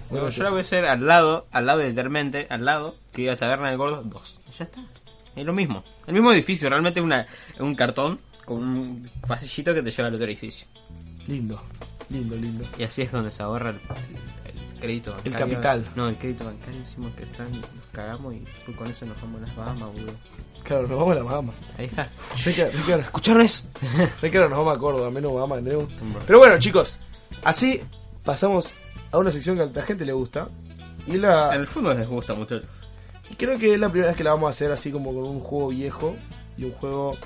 Speaker 2: Bueno, yo la voy a hacer al lado, al lado del Termente, al lado, que diga taberna del gordo 2. Ya está. Es lo mismo. El mismo edificio, realmente es una, un cartón con un pasillito que te lleva al otro edificio.
Speaker 1: Lindo, lindo, lindo.
Speaker 2: Y así es donde se ahorra el, el crédito
Speaker 1: El
Speaker 2: bancario.
Speaker 1: capital.
Speaker 2: No, el crédito bancario decimos que están, nos cagamos y con eso nos vamos a las Bahamas, boludo.
Speaker 1: Claro, nos vamos a la Bahama.
Speaker 2: Ahí está.
Speaker 1: Caro.
Speaker 2: ¿Escucharon eso?
Speaker 1: Re caro nos vamos a Córdoba, menos Bahama que tenemos. Pero bueno, chicos, así pasamos a una sección que a la gente le gusta. Y la,
Speaker 2: En el fondo les gusta, muchachos.
Speaker 1: Y creo que es la primera vez que la vamos a hacer así como con un juego viejo y un juego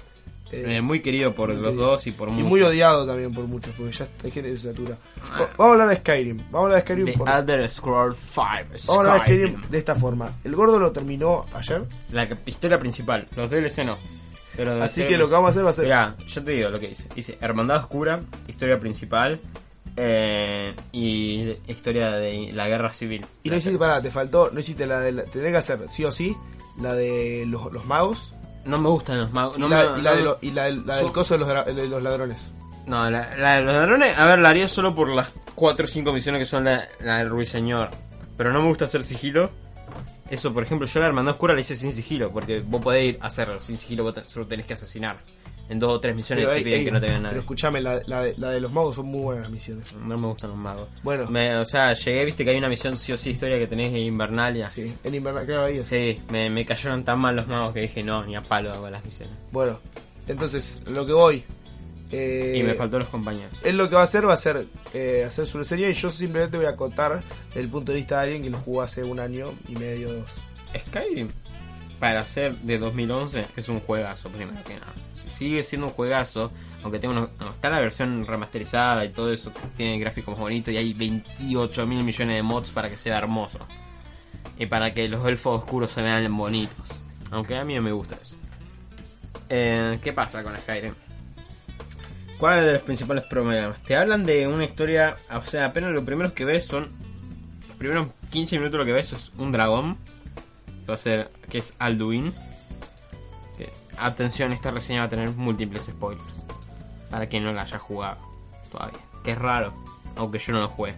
Speaker 1: eh,
Speaker 2: Eh, muy querido por
Speaker 1: muy
Speaker 2: los
Speaker 1: querido.
Speaker 2: dos y por
Speaker 1: y
Speaker 2: muchos.
Speaker 1: muy odiado también por muchos, porque ya hay gente de satura. Va- Vamos a hablar de Skyrim. Vamos a hablar de Skyrim,
Speaker 2: The
Speaker 1: por- vamos
Speaker 2: Other Scroll 5.
Speaker 1: a hablar de Skyrim de esta forma. El gordo lo terminó ayer,
Speaker 2: La que- historia principal. Los DLC no. Pero
Speaker 1: así que lo que vamos a hacer va a ser...
Speaker 2: Mirá, yo te digo lo que dice. Dice Hermandad Oscura, historia principal. Eh, y historia de la guerra civil.
Speaker 1: Y no hiciste, pará, te faltó, no hiciste la de... La, tenés que hacer, sí o sí, la de los, los magos
Speaker 2: No me gustan los magos.
Speaker 1: y,
Speaker 2: No,
Speaker 1: la,
Speaker 2: me-
Speaker 1: y la
Speaker 2: no
Speaker 1: de lo- y la del- la del
Speaker 2: Son-
Speaker 1: coso de los, de los ladrones.
Speaker 2: No, la, la de los ladrones, a ver, la haría solo por las 4 o 5 misiones que son la, la del ruiseñor. Pero no me gusta hacer sigilo. Eso, por ejemplo, yo la hermandad oscura la hice sin sigilo, porque vos podés ir a hacerlo sin sigilo, vos solo tenés que asesinar. En dos o tres misiones
Speaker 1: Pero,
Speaker 2: te piden que no te vean
Speaker 1: pero
Speaker 2: nada.
Speaker 1: escuchame, la, la de, la de los magos son muy buenas las misiones.
Speaker 2: No me gustan los magos.
Speaker 1: Bueno.
Speaker 2: Me- o sea, llegué, viste que hay una misión sí o sí historia que tenés en Invernalia. Sí,
Speaker 1: Sí, en Invernalia, claro, ahí es.
Speaker 2: me, me cayeron tan mal los magos que dije, no, ni a palo hago las misiones.
Speaker 1: Bueno, entonces, lo que voy. Eh,
Speaker 2: Y me faltó los compañeros.
Speaker 1: Él lo que va a hacer va a ser eh, hacer su reseña y yo simplemente voy a acotar desde el punto de vista de alguien que lo jugó hace un año y medio, dos.
Speaker 2: Skyrim, para ser de 2011, es un juegazo, primero que nada. Si- Sigue siendo un juegazo, aunque tenga unos- no, está la versión remasterizada y todo eso, tiene gráficos bonitos y hay 28 mil millones de mods para que sea hermoso. Y para que los elfos oscuros se vean bonitos. Aunque a mí no me gusta eso. Eh, ¿Qué pasa con Skyrim? ¿Cuáles de los principales problemas? Te hablan de una historia, o sea, apenas lo primeros que ves son... Los primeros 15 minutos lo que ves es un dragón va a ser que es Alduin. Atención, esta reseña va a tener múltiples spoilers. Para quien no la haya jugado todavía. Que es raro, aunque yo no lo jugué.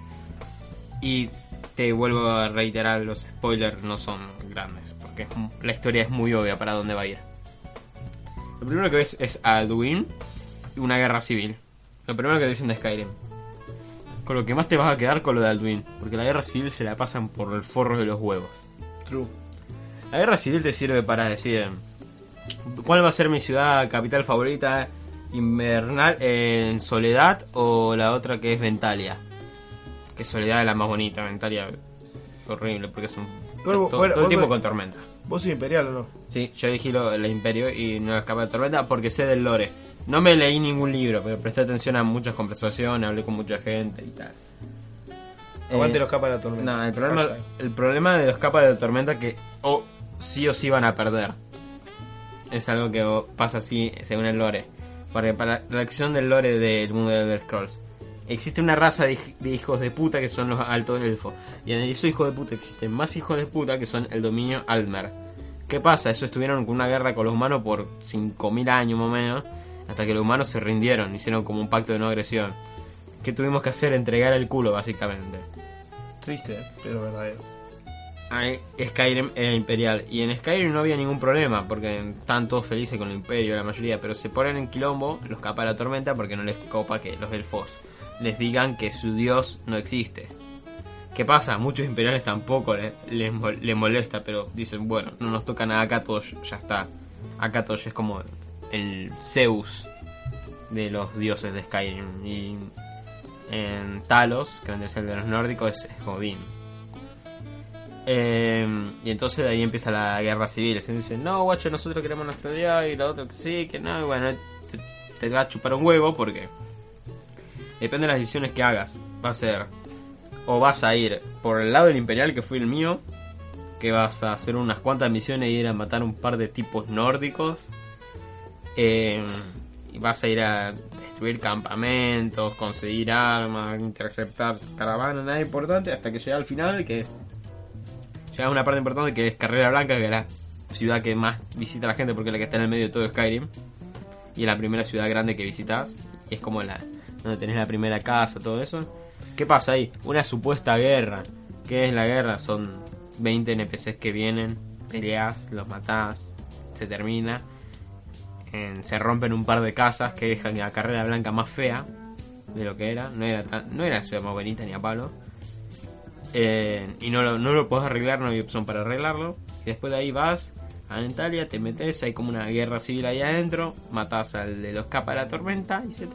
Speaker 2: Y te vuelvo a reiterar, los spoilers no son grandes. Porque la historia es muy obvia para dónde va a ir. Lo primero que ves es a Alduin y una guerra civil. Lo primero que te dicen de Skyrim. Con lo que más te vas a quedar con lo de Alduin. Porque la guerra civil se la pasan por el forro de los huevos.
Speaker 1: True.
Speaker 2: La guerra civil te sirve para decir cuál va a ser mi ciudad capital favorita invernal en Soledad o la otra que es Ventalia. Que Soledad es la más bonita, Ventalia horrible porque es un
Speaker 1: bueno,
Speaker 2: todo el tiempo con tormenta.
Speaker 1: ¿Vos sos imperial o no?
Speaker 2: Sí, yo dije lo, el Imperio y no escapa de tormenta porque sé del lore. No me leí ningún libro, pero presté atención a muchas conversaciones, hablé con mucha gente y tal.
Speaker 1: Aguante
Speaker 2: Eh,
Speaker 1: los capas de la tormenta.
Speaker 2: no, el problema,
Speaker 1: Hashtag.
Speaker 2: el problema de los capas de tormenta que o sí o sí van a perder. Es algo que pasa así según el lore. Porque para la acción del lore del mundo de Elder Scrolls. Existe una raza de, hij- de hijos de puta que son los altos elfos. Y en esos hijos de puta existen más hijos de puta que son el dominio Altmer. ¿Qué pasa? Eso estuvieron con una guerra con los humanos por 5.000 años más o menos. Hasta que los humanos se rindieron. Hicieron como un pacto de no agresión. ¿Qué tuvimos que hacer? Entregar el culo básicamente.
Speaker 1: Triste, pero verdadero.
Speaker 2: Skyrim era imperial. Y en Skyrim no había ningún problema, porque están todos felices con el imperio, la mayoría. Pero se ponen en quilombo los capas de la tormenta porque no les copa que los elfos les digan que su dios no existe. ¿Qué pasa? Muchos imperiales tampoco le- les, mol- les molesta, pero dicen, bueno, no nos toca nada acá, todo ya está. Acá todo es como el Zeus de los dioses de Skyrim. Y en Talos, que vendría a de los nórdicos, es Odín. Eh, y entonces de ahí empieza la guerra civil. Se dicen, no, guacho, nosotros queremos nuestro día. Y la otra que sí, que no. Y bueno, te, te va a chupar un huevo porque depende de las decisiones que hagas. Va a ser, o vas a ir por el lado del imperial, que fue el mío, que vas a hacer unas cuantas misiones y ir a matar un par de tipos nórdicos. Eh, y vas a ir a destruir campamentos, conseguir armas, interceptar caravanas, nada importante, hasta que llega al final, que es llega a una parte importante que es Carrera Blanca, que es la ciudad que más visita la gente porque es la que está en el medio de todo Skyrim. Y es la primera ciudad grande que visitas. Y es como la donde tenés la primera casa, todo eso. ¿Qué pasa ahí? Una supuesta guerra. ¿Qué es la guerra? Son 20 NPCs que vienen, peleas, los matás, se termina. Se rompen un par de casas que dejan la Carrera Blanca más fea de lo que era. No era, tan- no era ciudad más bonita ni a palo. Eh, y no lo, no lo podés arreglar, no hay opción para arreglarlo. Y después de ahí vas a Nentalia, te metes, hay como una guerra civil ahí adentro, matas al de los capas de la tormenta y se.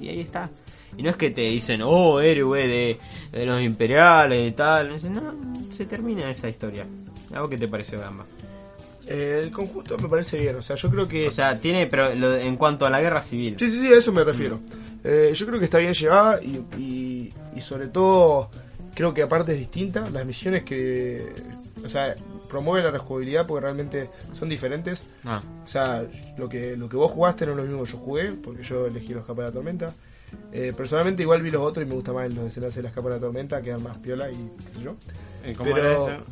Speaker 2: Y ahí está. Y no es que te dicen, oh, héroe de, de los imperiales y tal. No, se termina esa historia. ¿A vos qué te parece, Gamba?
Speaker 1: Eh, el conjunto me parece bien, o sea, yo creo que...
Speaker 2: O sea, tiene, pero lo en cuanto a la guerra civil.
Speaker 1: Sí, sí, sí, a eso me refiero. Eh, yo creo que está bien llevada y, y, y sobre todo creo que aparte es distinta. Las misiones que... O sea, promueve la rejugabilidad porque realmente son diferentes.
Speaker 2: Ah,
Speaker 1: O sea, lo que, lo que vos jugaste no es lo mismo que yo jugué, porque yo elegí los capas de la tormenta. Eh, personalmente igual vi los otros y me gusta más los desenlaces de las capas de la tormenta, quedan más piola y qué sé yo.
Speaker 2: ¿cómo
Speaker 1: Pero-
Speaker 2: era eso?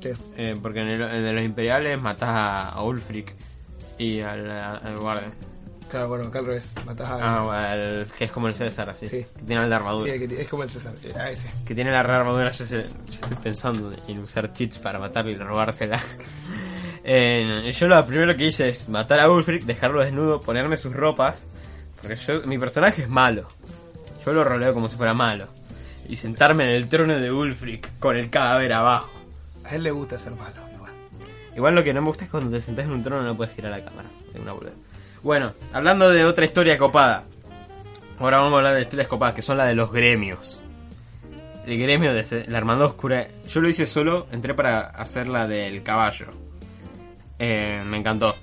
Speaker 1: ¿Qué?
Speaker 2: Eh, porque en el, el de los imperiales matás a, a Ulfric y al, al guardia.
Speaker 1: Claro, bueno, acá al revés. Matás a...
Speaker 2: Ah, al, que es como el César, así.
Speaker 1: Sí.
Speaker 2: Que tiene la
Speaker 1: sí,
Speaker 2: armadura.
Speaker 1: el que es como el César, a ese.
Speaker 2: Que tiene la rara armadura. Yo, sé- yo estoy pensando en usar cheats para matarle y robársela. Eh, yo lo primero que hice es matar a Ulfric, dejarlo desnudo, ponerme sus ropas. Porque yo, mi personaje es malo. Yo lo roleo como si fuera malo. Y sentarme en el trono de Ulfric con el cadáver abajo.
Speaker 1: A él le gusta ser malo, igual.
Speaker 2: Igual lo que no me gusta es cuando te sentás en un trono no puedes girar la cámara. Es una boludez. Bueno, hablando de otra historia copada. Ahora vamos a hablar de historias copadas, que son las de los gremios. El gremio de la Hermandad Oscura. Yo lo hice solo, entré para hacer la del caballo. Eh, me encantó.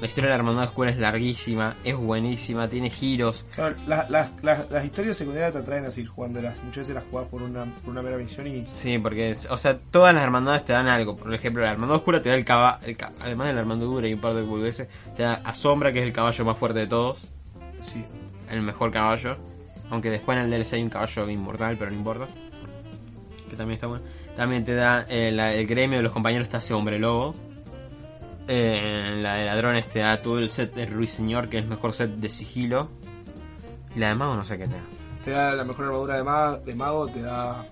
Speaker 2: La historia de la Hermandad Oscura es larguísima, es buenísima, tiene giros.
Speaker 1: Claro, las, las, las, las historias secundarias te atraen a seguir jugándolas. Muchas veces las jugás por una, por una mera misión y.
Speaker 2: Sí, porque, es- o sea, todas las hermandades te dan algo. Por ejemplo, la Hermandad Oscura te da el caballo, además de la Hermandad Dura y un par de boludeces, te da a Sombra, que es el caballo más fuerte de todos.
Speaker 1: Sí.
Speaker 2: el mejor caballo. Aunque después en el DLC hay un caballo inmortal, pero no importa. Que también está bueno. También te da eh, la- el gremio de los compañeros, te hace hombre lobo. Eh, la de ladrones te da todo el set de Ruiseñor, que es el mejor set de sigilo. Y la de mago no sé qué te da.
Speaker 1: Te da la mejor armadura de, ma- de mago, te da.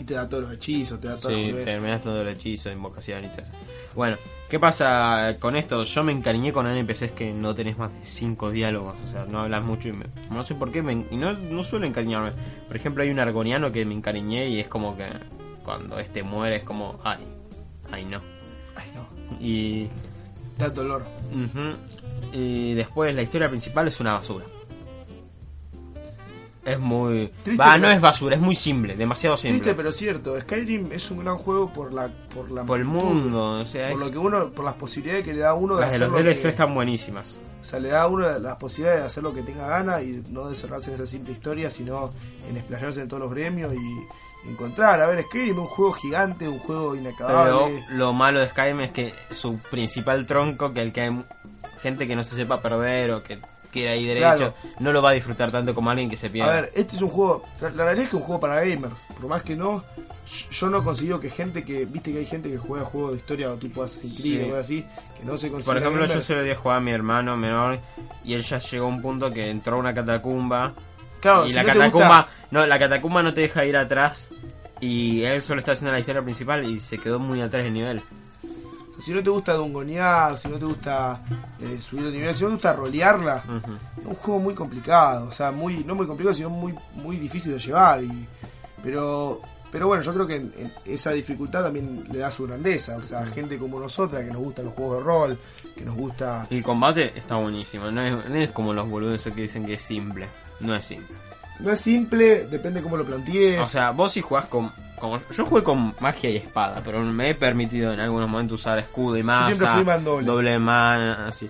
Speaker 1: Y te da todos los hechizos, te da todas
Speaker 2: Sí,
Speaker 1: boludeces.
Speaker 2: terminas todo el hechizo, invocación y todo eso. Bueno, ¿qué pasa con esto? Yo me encariñé con NPCs que no tenés más de 5 diálogos, o sea, no hablas mucho y me- no sé por qué, me- y no, no suelo encariñarme. Por ejemplo, hay un argoniano que me encariñé y es como que cuando este muere es como, ay, ay no.
Speaker 1: Ay, no.
Speaker 2: Y,
Speaker 1: da dolor.
Speaker 2: ujú, y después la historia principal es una basura. Es muy... Va, no es basura, es muy simple, demasiado simple.
Speaker 1: Triste pero cierto, Skyrim es un gran juego por la por la
Speaker 2: por el mundo, o sea,
Speaker 1: por
Speaker 2: es-
Speaker 1: lo que uno por las posibilidades que le da a uno de
Speaker 2: las de
Speaker 1: hacer
Speaker 2: los
Speaker 1: lo
Speaker 2: DLC
Speaker 1: que-
Speaker 2: están buenísimas.
Speaker 1: o sea, le da a uno las posibilidades de hacer lo que tenga gana y no de cerrarse en esa simple historia, sino en explayarse en todos los gremios y encontrar, a ver, Skyrim es un juego gigante, un juego
Speaker 2: Pero
Speaker 1: inacabable.
Speaker 2: lo malo de Skyrim es que su principal tronco, que el que hay gente que no se sepa perder o que quiera ir derecho,
Speaker 1: Claro.
Speaker 2: no lo va a disfrutar tanto como alguien que se
Speaker 1: A
Speaker 2: pierde.
Speaker 1: ver, este es un juego, la realidad es que es un juego para gamers, por más que no, yo no considero que gente que, viste que hay gente que juega juegos de historia o tipo Assassin's Creed
Speaker 2: Sí.
Speaker 1: o algo así, que no se considera
Speaker 2: Por ejemplo, yo se lo di a jugar a mi hermano menor y él ya llegó a un punto que entró a una catacumba
Speaker 1: Claro,
Speaker 2: y
Speaker 1: si
Speaker 2: la
Speaker 1: no
Speaker 2: catacumba,
Speaker 1: gusta-
Speaker 2: no, la catacumba no te deja ir atrás y él solo está haciendo la historia principal y se quedó muy atrás del nivel.
Speaker 1: O sea, si no te gusta dungonear, si no te gusta eh, subir de nivel, si no te gusta rolearla, es un juego muy complicado, o sea, muy no muy complicado, sino muy muy difícil de llevar. Y, pero pero bueno, yo creo que en- en esa dificultad también le da su grandeza, o sea, gente como nosotras que nos gustan los juegos de rol, que nos gusta...
Speaker 2: El combate está buenísimo, no es, no es como los boludos que dicen que es simple, no es simple.
Speaker 1: No es simple, depende cómo lo plantees.
Speaker 2: O sea, vos si jugás con, como- Yo jugué con magia y espada, pero me he permitido en algunos momentos usar escudo y maza.
Speaker 1: siempre fui mandoble.
Speaker 2: Doble mana, así.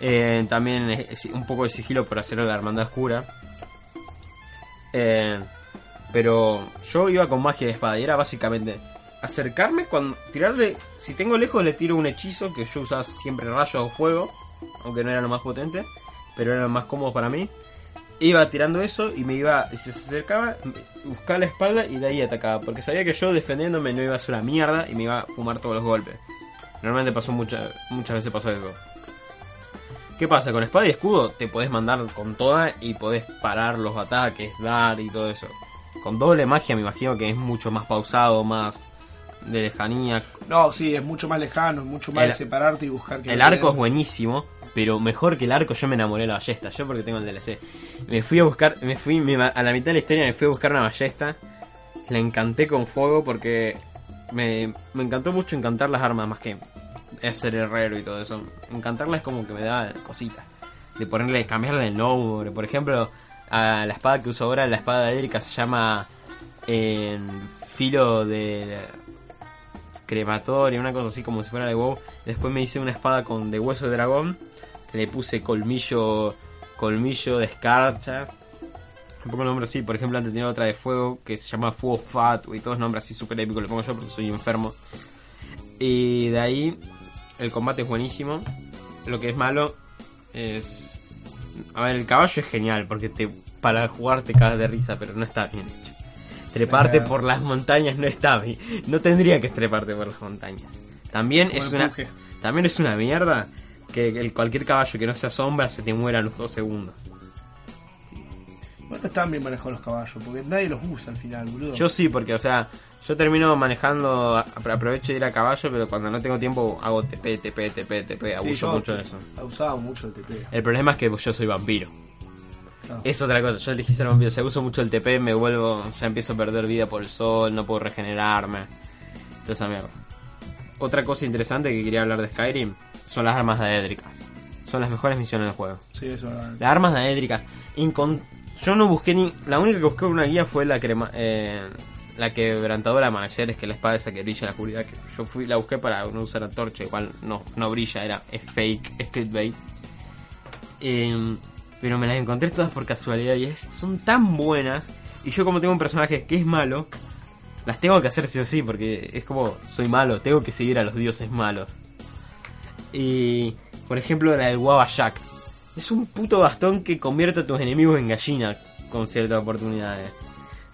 Speaker 2: Eh, también un poco de sigilo por hacer la hermandad oscura. Eh, pero yo iba con magia y espada y era básicamente acercarme cuando tirarle. Si tengo lejos le tiro un hechizo que yo usaba siempre rayo o fuego, aunque no era lo más potente, pero era lo más cómodo para mí. Iba tirando eso y me iba, si se acercaba, buscaba la espalda y de ahí atacaba. Porque sabía que yo defendiéndome no iba a hacer una mierda y me iba a fumar todos los golpes. Normalmente pasó muchas muchas veces pasó eso. ¿Qué pasa? Con espada y escudo te podés mandar con toda y podés parar los ataques, dar y todo eso. Con doble magia me imagino que es mucho más pausado, más de lejanía.
Speaker 1: No, sí, es mucho más lejano, es mucho más
Speaker 2: El-
Speaker 1: de separarte y buscar que
Speaker 2: El arco es buenísimo, pero mejor que el arco yo me enamoré de la ballesta, yo porque tengo el DLC. Me fui a buscar, me fui me- a la mitad de la historia me fui a buscar una ballesta. La encanté con fuego porque me, me encantó mucho encantar las armas más que ser herrero y todo eso. Encantarla es como que me da cositas. De ponerle, cambiarle el nombre. Por ejemplo, a la espada que uso ahora, la espada de Erika se llama en filo de crematorio, una cosa así como si fuera de WoW. Después me hice una espada con de hueso de dragón, que le puse colmillo, colmillo de escarcha. Un poco nombre así, por ejemplo, antes tenía otra de fuego que se llama Fuego Fatu y todos nombres así súper épicos, le pongo yo porque soy enfermo. Y de ahí el combate es buenísimo. Lo que es malo es... A ver, el caballo es genial porque te para jugar te cagas de risa, pero no está bien. Treparte por las montañas no está bien. No tendría que treparte por las montañas. También
Speaker 1: Como
Speaker 2: es una
Speaker 1: Puje.
Speaker 2: también es una mierda que el, cualquier caballo que no se asombra se te muera a los dos segundos.
Speaker 1: Bueno, están bien manejados los caballos, porque nadie los usa al final, boludo.
Speaker 2: Yo sí, porque, o sea, yo termino manejando, aprovecho de ir a caballo, pero cuando no tengo tiempo hago TP, TP, TP, TP,
Speaker 1: Sí,
Speaker 2: abuso
Speaker 1: yo
Speaker 2: mucho de eso.
Speaker 1: Abusaba mucho del TP.
Speaker 2: El problema es que yo soy vampiro.
Speaker 1: No.
Speaker 2: Es otra cosa, yo elegí ser vampiro, si abuso mucho el TP, me vuelvo, ya empiezo a perder vida por el sol, no puedo regenerarme. Toda esa mierda. Otra cosa interesante que quería hablar de Skyrim son las armas daédricas. son las mejores misiones del juego.
Speaker 1: Sí, eso no.
Speaker 2: Las armas daédricas. Incon- Yo no busqué ni. La única que busqué una guía fue la crema. eh, la quebrantadora de amaneceres, que es la espada esa que brilla en la oscuridad. Que yo fui, la busqué para no usar antorcha, igual no, no brilla, era, es fake, es clickbait. Eh, pero me las encontré todas por casualidad y es- son tan buenas. Y yo, como tengo un personaje que es malo, las tengo que hacer sí o sí, porque es como, soy malo, tengo que seguir a los dioses malos. Y, por ejemplo, la del Guava Jack. Es un puto bastón que convierte a tus enemigos en gallina con ciertas oportunidades.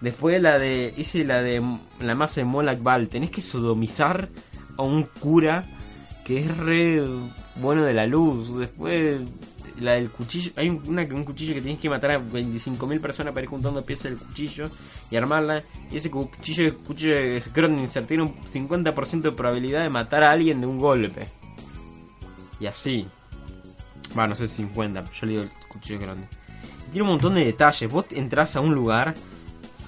Speaker 2: Después la de. Hice la de. La masa de Molak Bal. Tenés que sodomizar a un cura que es re bueno de la luz. Después. La del cuchillo. Hay un- cuchillo que tienes que matar a 25.000 personas para ir juntando piezas del cuchillo y armarla. Y ese cuchillo, cuchillo de Schrödinger tiene un 50% de probabilidad de matar a alguien de un golpe. Y así. Va, no sé 50, pero yo le digo el cuchillo grande. Tiene un montón de detalles. Vos entras a un lugar,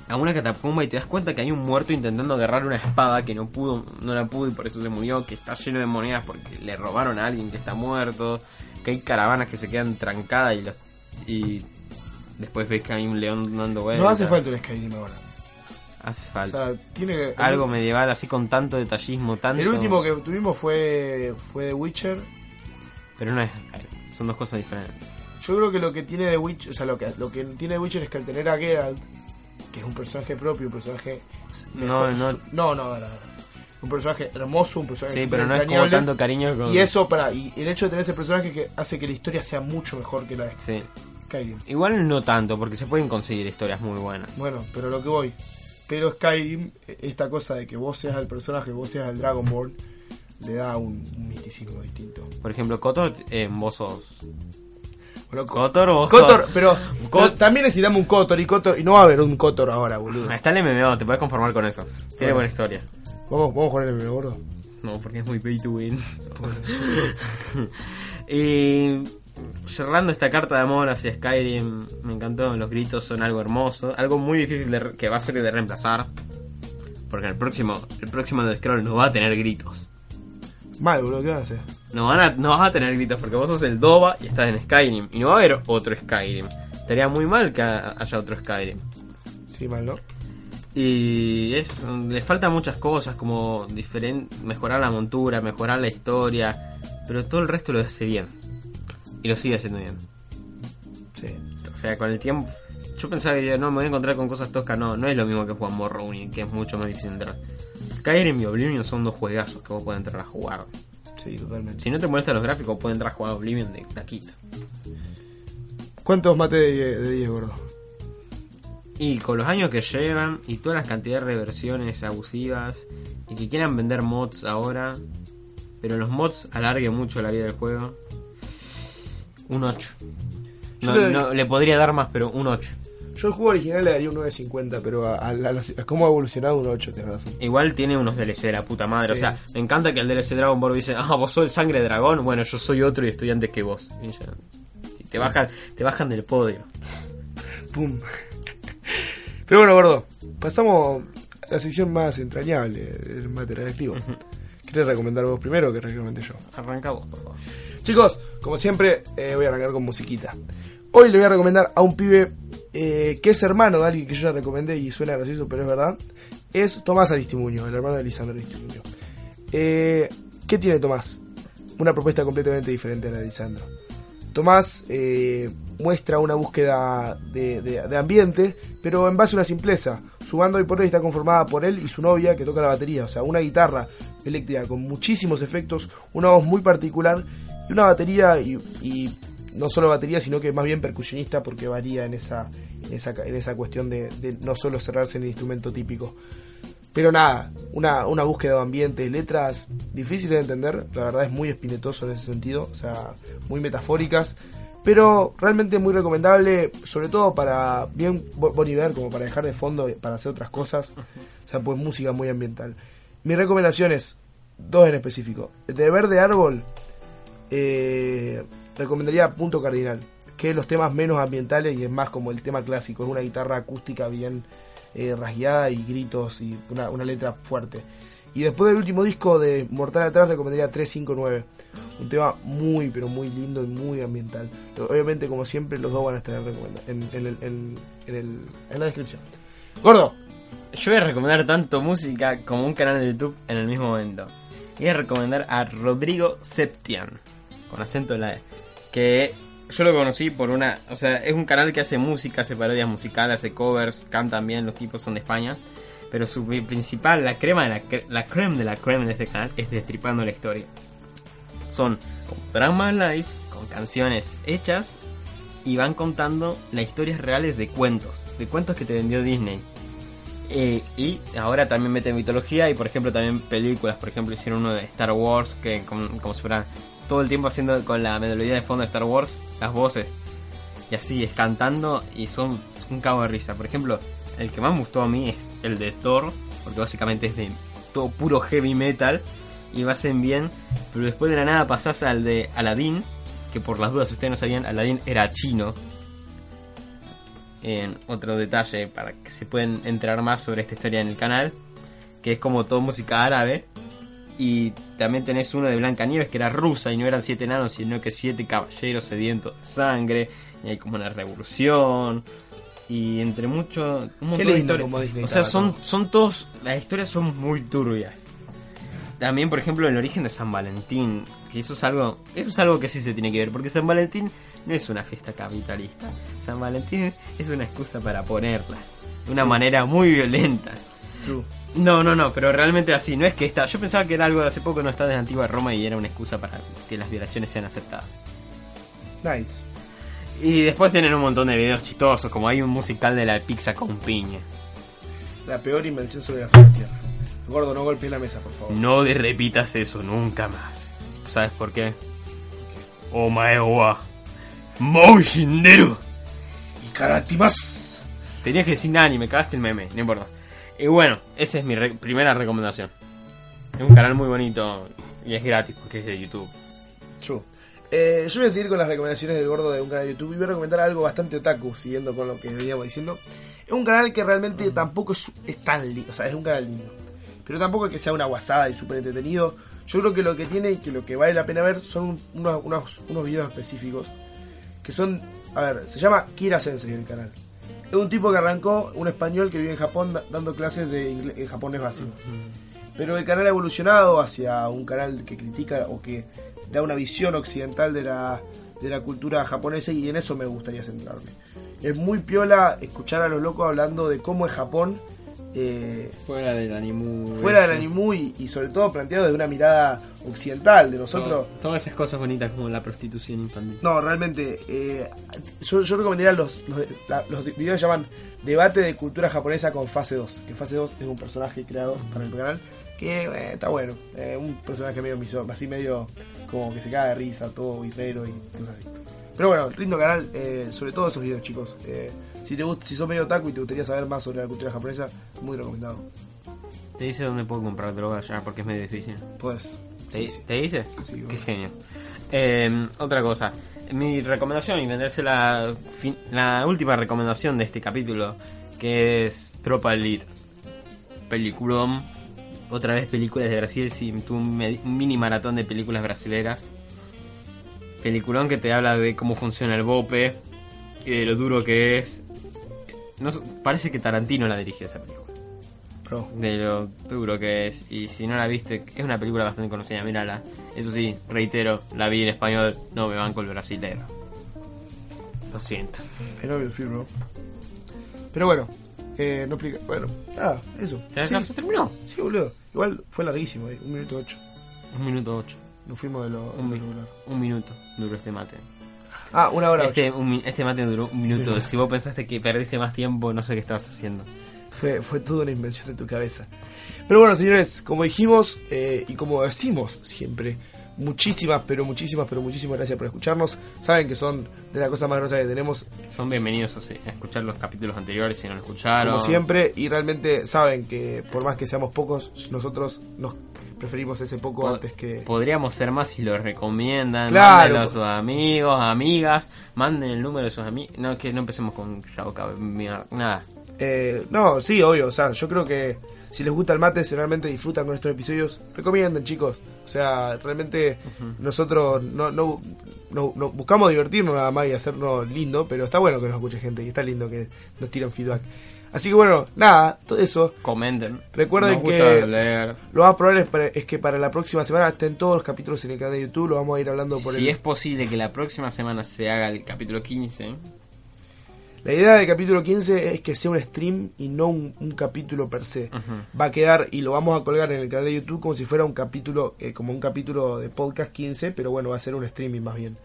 Speaker 2: a una catacumba y te das cuenta que hay un muerto intentando agarrar una espada que no pudo, no la pudo y por eso se murió, que está lleno de monedas porque le robaron a alguien que está muerto, que hay caravanas que se quedan trancadas y los, y después ves que hay un león dando vueltas.
Speaker 1: No hace falta un Skyrim ahora.
Speaker 2: Hace
Speaker 1: O
Speaker 2: falta.
Speaker 1: sea, tiene.
Speaker 2: Algo medieval así con tanto detallismo, tanto...
Speaker 1: El último que tuvimos fue fue The Witcher.
Speaker 2: Pero no es... Son dos cosas diferentes.
Speaker 1: Yo creo que lo que tiene The Witcher, o sea, lo que lo que tiene The Witcher es que al tener a Geralt, que es un personaje propio, un personaje
Speaker 2: No,
Speaker 1: mejor-
Speaker 2: no.
Speaker 1: su- no, no, no, no. Un personaje hermoso, un personaje
Speaker 2: Sí, pero no es como tanto cariño con...
Speaker 1: Y eso para y el hecho de tener ese personaje que hace que la historia sea mucho mejor que la de
Speaker 2: Sí.
Speaker 1: Skyrim.
Speaker 2: Igual no tanto, porque se pueden conseguir historias muy buenas.
Speaker 1: Bueno, pero lo que voy. Pero Skyrim, esta cosa de que vos seas el personaje, vos seas el Dragonborn, le da un, un misticismo distinto.
Speaker 2: Por ejemplo, Kotor, eh, vos sos...
Speaker 1: Bueno,
Speaker 2: Kotor o vos
Speaker 1: Kotor,
Speaker 2: sos-
Speaker 1: pero,
Speaker 2: Kot-
Speaker 1: pero también necesitamos un Kotor y Kotor y no va a haber un Kotor ahora, boludo.
Speaker 2: Está el MMO, te puedes conformar con eso. Tiene
Speaker 1: Bueno.
Speaker 2: buena historia.
Speaker 1: Vamos, vamos a jugar el gordo.
Speaker 2: No, porque es muy pay to win. y cerrando esta carta de amor hacia Skyrim, me encantó, los gritos son algo hermoso, algo muy difícil de que va a ser de reemplazar. Porque el próximo, el próximo de Scroll no va a tener gritos.
Speaker 1: Mal, boludo, ¿qué hacer?
Speaker 2: No, van a, no vas a tener gritos porque vos sos el Doba y estás en Skyrim. Y no va a haber otro Skyrim. Estaría muy mal que ha- haya otro Skyrim.
Speaker 1: Sí, mal, ¿no?
Speaker 2: Y es, le faltan muchas cosas como mejorar la montura, mejorar la historia, pero todo el resto lo hace bien. Y lo sigue haciendo bien.
Speaker 1: Sí.
Speaker 2: O sea, con el tiempo... Yo pensaba que no, me voy a encontrar con cosas toscas. No, no es lo mismo que jugar Morrowind, que es mucho más difícil entrar. Skyrim y Oblivion son dos juegazos que vos podés entrar a jugar.
Speaker 1: Sí, totalmente.
Speaker 2: Si no te molestan los gráficos, puedes entrar a jugar Oblivion de taquito.
Speaker 1: ¿Cuántos mates de 10, de 10, gordo?
Speaker 2: Y con los años que llevan y todas las cantidades de reversiones abusivas y que quieran vender mods ahora, pero los mods alarguen mucho la vida del juego, un 8. No,
Speaker 1: le-
Speaker 2: no, le podría dar más, pero un 8.
Speaker 1: Yo el juego original le daría un 9.50, pero a, a, cómo ha evolucionado un 8, tenés razón.
Speaker 2: Igual tiene unos DLC de la puta madre.
Speaker 1: Sí.
Speaker 2: O sea, me encanta que el DLC Dragon Ball dice, ah, vos sos el sangre dragón. Bueno, yo soy otro y estoy antes que vos. Y ya- y te bajan, te bajan del podio.
Speaker 1: Pum. Pero bueno, gordo, pasamos a la sección más entrañable del material activo. ¿Querés recomendar vos primero que recomiende yo?
Speaker 2: Arranca vos, por favor.
Speaker 1: Chicos, como siempre, eh, voy a arrancar con musiquita. Hoy le voy a recomendar a un pibe eh, que es hermano de alguien que yo ya recomendé y suena gracioso, pero es verdad. Es Tomás Aristimuño, el hermano de Lisandro Aristimuño. Eh, ¿Qué tiene Tomás? Una propuesta completamente diferente a la de Lisandro. Tomás eh, muestra una búsqueda de, de- ambiente, pero en base a una simpleza. Su banda hoy por hoy está conformada por él y su novia que toca la batería, o sea, una guitarra eléctrica con muchísimos efectos, una voz muy particular y una batería y, no solo batería, sino que más bien percusionista porque varía en esa, en esa, en esa cuestión de, de no solo cerrarse en el instrumento típico. Pero nada, una, una búsqueda de ambientes, letras difíciles de entender, la verdad es muy espinetoso en ese sentido, o sea, muy metafóricas, pero realmente muy recomendable, sobre todo para bien Bo- Bon Iver, como para dejar de fondo, para hacer otras cosas, o sea, pues música muy ambiental. Mis recomendaciones, dos en específico. De Verde Árbol, eh, recomendaría Punto Cardinal, que es los temas menos ambientales y es más como el tema clásico, es una guitarra acústica bien eh, rasgueada y gritos y una, una letra fuerte. Y después del último disco de Mortal Atrás recomendaría 359. Un tema muy, pero muy lindo y muy ambiental. Obviamente, como siempre, los dos van a estar en, en, en el- el- en la descripción. Gordo,
Speaker 2: Yo voy a recomendar tanto música como un canal de YouTube en el mismo momento. Voy a recomendar a Rodrigo Septian, con acento en la E. Que yo lo conocí por una. O sea, es un canal que hace música, hace parodias musicales, hace covers, cantan bien, los tipos son de España. Pero su principal, la crema de la, cre- la creme de la creme de este canal es Destripando la Historia. Son drama live, con canciones hechas y van contando las historias reales de cuentos, de cuentos que te vendió Disney. Eh, y ahora también mete mitología y por ejemplo también películas, por ejemplo hicieron uno de Star Wars que como, como si fuera todo el tiempo haciendo con la melodía de fondo de Star Wars, las voces. Y así es cantando y son un cabo de risa. Por ejemplo, el que más me gustó a mí es el de Thor, porque básicamente es de todo puro heavy metal y lo hacen bien, pero después de la nada pasás al de Aladdin, que por las dudas si ustedes no sabían, Aladdin era chino. En otro detalle para que se puedan enterar más sobre esta historia en el canal, que es como todo música árabe. Y también tenés uno de Blancanieves que era rusa y no eran siete enanos, sino que siete caballeros sedientos de sangre. Y hay como una revolución. Y entre mucho. Un montón de historias. O sea, son, son todos. Las historias son muy turbias. También, por ejemplo, el origen de San Valentín. Que eso es algo. Eso es algo que sí se tiene que ver. Porque San Valentín no es una fiesta capitalista. San Valentín es una excusa para ponerla. De una manera muy violenta.
Speaker 1: True.
Speaker 2: No, no, no, pero realmente así. No es que está. Yo pensaba que era algo de hace poco, no está desde antigua Roma y era una excusa para que las violaciones sean aceptadas.
Speaker 1: Nice.
Speaker 2: Y después tienen un montón de videos chistosos, como hay un musical de la pizza con piña.
Speaker 1: La peor invención sobre la de la Tierra. Gordo, no golpees la mesa, por favor.
Speaker 2: No repitas eso nunca más. ¿Sabes por qué? Omae wa Mou Shinderu.
Speaker 1: Y karate más.
Speaker 2: Tenías que decir nada, ni me cagaste el meme, no importa. Y bueno, esa es mi re- primera recomendación. Es un canal muy bonito y es gratis porque es de YouTube.
Speaker 1: True. Eh, yo voy a seguir con las recomendaciones del gordo de un canal de YouTube y voy a recomendar algo bastante otaku, siguiendo con lo que veníamos diciendo. Es un canal que realmente tampoco es, es tan lindo, o sea, es un canal lindo. Pero tampoco es que sea una guasada y súper entretenido. Yo creo que lo que tiene y que lo que vale la pena ver son un- unos, unos, unos videos específicos. Que son, a ver, se llama Kira Sensei el canal. Es un tipo que arrancó, un español que vive en Japón da- dando clases de en japonés básico. Pero el canal ha evolucionado hacia un canal que critica o que da una visión occidental de la, de la cultura japonesa y en eso me gustaría centrarme. Es muy piola escuchar a los locos hablando de cómo es Japón eh,
Speaker 2: Fuera del anime.
Speaker 1: fuera del anime y, y sobre todo planteado desde una mirada occidental de nosotros.
Speaker 2: Todas esas cosas bonitas como la prostitución infantil.
Speaker 1: No, realmente, eh, yo, yo recomendaría los, los, la- los videos que llaman Debate de Cultura Japonesa con Fase 2. Que Fase 2 es un personaje creado para el canal que eh, está bueno. un personaje medio miso, así medio como que se caga de risa, todo guirrero y cosas así. Pero bueno, lindo canal, sobre todo esos videos, chicos. Eh, si te si sos medio otaku y te gustaría saber más sobre la cultura japonesa, muy recomendado.
Speaker 2: Te dice dónde puedo comprar droga ya porque es medio difícil.
Speaker 1: Puedes.
Speaker 2: ¿Te,
Speaker 1: Sí, sí.
Speaker 2: te dice?
Speaker 1: Sí,
Speaker 2: Qué genio. Eh, otra cosa. Mi recomendación, y venderse la, la última recomendación de este capítulo, que es Tropa Elite. Peliculón. Otra vez películas de Brasil, sí, un, mini maratón de películas brasileras. Peliculón que te habla de cómo funciona el bope y de lo duro que es. No, parece que Tarantino la dirigió esa película
Speaker 1: Pro.
Speaker 2: de lo duro que es. Y si no la viste, es una película bastante conocida, mírala. Eso sí, reitero, la vi en español, no me banco el brasilero. Lo siento.
Speaker 1: Know you feel, bro. Pero bueno, eh, no explica. Bueno, nada, eso.
Speaker 2: ¿Ya
Speaker 1: Sí,
Speaker 2: se terminó?
Speaker 1: sí, boludo. Igual fue larguísimo, eh, un minuto ocho.
Speaker 2: Un minuto ocho.
Speaker 1: Nos fuimos de lo,
Speaker 2: Un,
Speaker 1: de lo
Speaker 2: un minuto duró este mate.
Speaker 1: Ah, una hora
Speaker 2: Este, un este mate duró un minuto. Si vos pensaste que perdiste más tiempo, no sé qué estabas haciendo.
Speaker 1: Fue, fue toda una invención de tu cabeza. Pero bueno, señores, como dijimos eh, y como decimos siempre, muchísimas, pero muchísimas, pero muchísimas gracias por escucharnos. Saben que son de las cosas más grosas que tenemos,
Speaker 2: Son bienvenidos a, a escuchar los capítulos anteriores si no lo escucharon.
Speaker 1: como siempre, y realmente saben que por más que seamos pocos, nosotros nos preferimos ese poco
Speaker 2: Po-
Speaker 1: antes que...
Speaker 2: Podríamos ser más si lo recomiendan.
Speaker 1: Claro.
Speaker 2: A sus amigos, amigas. Manden el número de sus amigos. No, que no empecemos con mierda, Nada.
Speaker 1: Eh, no, sí, obvio. O sea, yo creo que si les gusta el mate, si realmente disfrutan con estos episodios, recomienden, chicos. O sea, realmente nosotros no, no, no- no- buscamos divertirnos nada más y hacernos lindo, pero está bueno que nos escuche gente y está lindo que nos tiren feedback. Así que bueno, nada, todo eso.
Speaker 2: Comenten.
Speaker 1: Recuerden que-
Speaker 2: leer.
Speaker 1: Lo más probable es, para- es que para la próxima semana estén todos los capítulos en el canal de YouTube. Lo vamos a ir hablando por
Speaker 2: Si
Speaker 1: el.
Speaker 2: es posible que la próxima semana se haga el capítulo 15,
Speaker 1: La idea del capítulo 15 es que sea un stream y no un, un capítulo per se. Va a quedar y lo vamos a colgar en el canal de YouTube como si fuera un capítulo, eh, como un capítulo de podcast 15, pero bueno, va a ser un streaming más bien.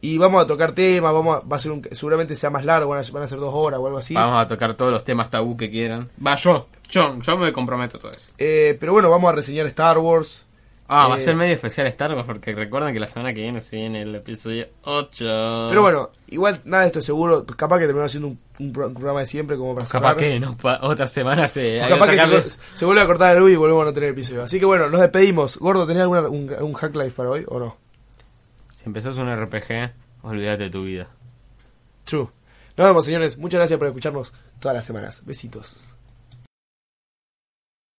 Speaker 1: Y vamos a tocar temas, vamos a, va a ser un, seguramente sea más largo, van a, van a ser dos horas o algo así.
Speaker 2: vamos a tocar todos los temas tabú que quieran. Va, yo, yo, yo me comprometo a todo eso.
Speaker 1: Eh, pero bueno, vamos a reseñar Star Wars.
Speaker 2: Ah, va a
Speaker 1: Eh,
Speaker 2: ser medio especial Star Wars porque recuerden que la semana que viene se viene el episodio 8.
Speaker 1: Pero bueno, igual nada de esto es seguro. Capaz que terminamos haciendo un, un pro- un programa de siempre como para
Speaker 2: capaz que no, pa- otra semana se...
Speaker 1: Capaz que se, vuelve a cortar la luz y volvemos a no tener episodio. Así que bueno, nos despedimos. Gordo, ¿tenés alguna, un, un hack life para hoy o no?
Speaker 2: Empezás un RPG, olvídate de tu vida.
Speaker 1: True. Nos vemos, señores. Muchas gracias por escucharnos todas las semanas. Besitos.